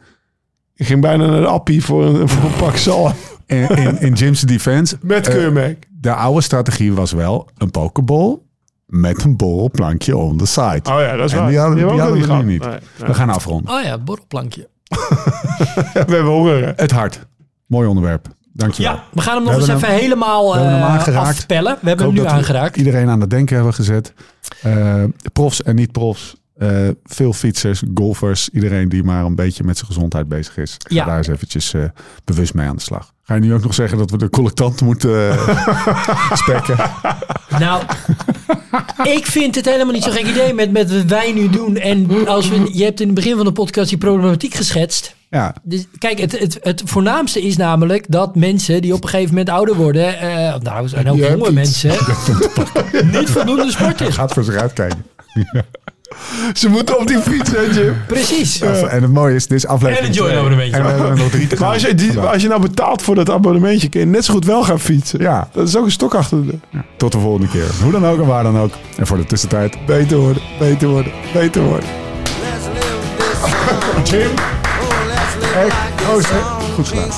Ik ging bijna naar de appie voor een, voor een pak zalm. In, in, in Jim's defense... Met eh, keurmerk. de oude strategie was wel een pokeball met een borrelplankje on the side. Oh ja, dat is en waar. die hadden, die hadden we nu niet. Nee, We gaan afronden. Oh ja, borrelplankje. We hebben honger, hè? Het hart. Mooi onderwerp. Dankjewel. Ja, we gaan hem nog We eens even helemaal we hebben hem eh, aangeraakt. afpellen. We hebben hem nu aangeraakt. Iedereen aan het denken hebben gezet. Eh, profs en niet-profs. Eh, veel fietsers, golfers. Iedereen die maar een beetje met zijn gezondheid bezig is. Ga Ja. daar eens eventjes eh, bewust mee aan de slag. Ga je nu ook nog zeggen dat we de collectant moeten eh, spekken? Nou, ik vind het helemaal niet zo'n gek idee met, met wat wij nu doen. En als we, je hebt in het begin van de podcast die problematiek geschetst. Ja, Dus, kijk, het, het, het voornaamste is namelijk dat mensen die op een gegeven moment ouder worden, eh, nou, zijn ook jonge mensen, niet voldoende sporten. gaat voor zich uitkijken. Ze moeten op die fiets, hè, Jim? Precies. En het mooie is, dit is aflevering En een joint twee. abonnementje. En we hebben er nog drie te gaan. Maar als je, die, als je nou betaalt voor dat abonnementje, kun je net zo goed wel gaan fietsen. Ja. Dat is ook een stok achter de. Tot de volgende keer. Hoe dan ook en waar dan ook. En voor de tussentijd. Beter worden, beter worden, beter worden. Jim. Oh, Hey, oh, this is het- song. goed gedaan.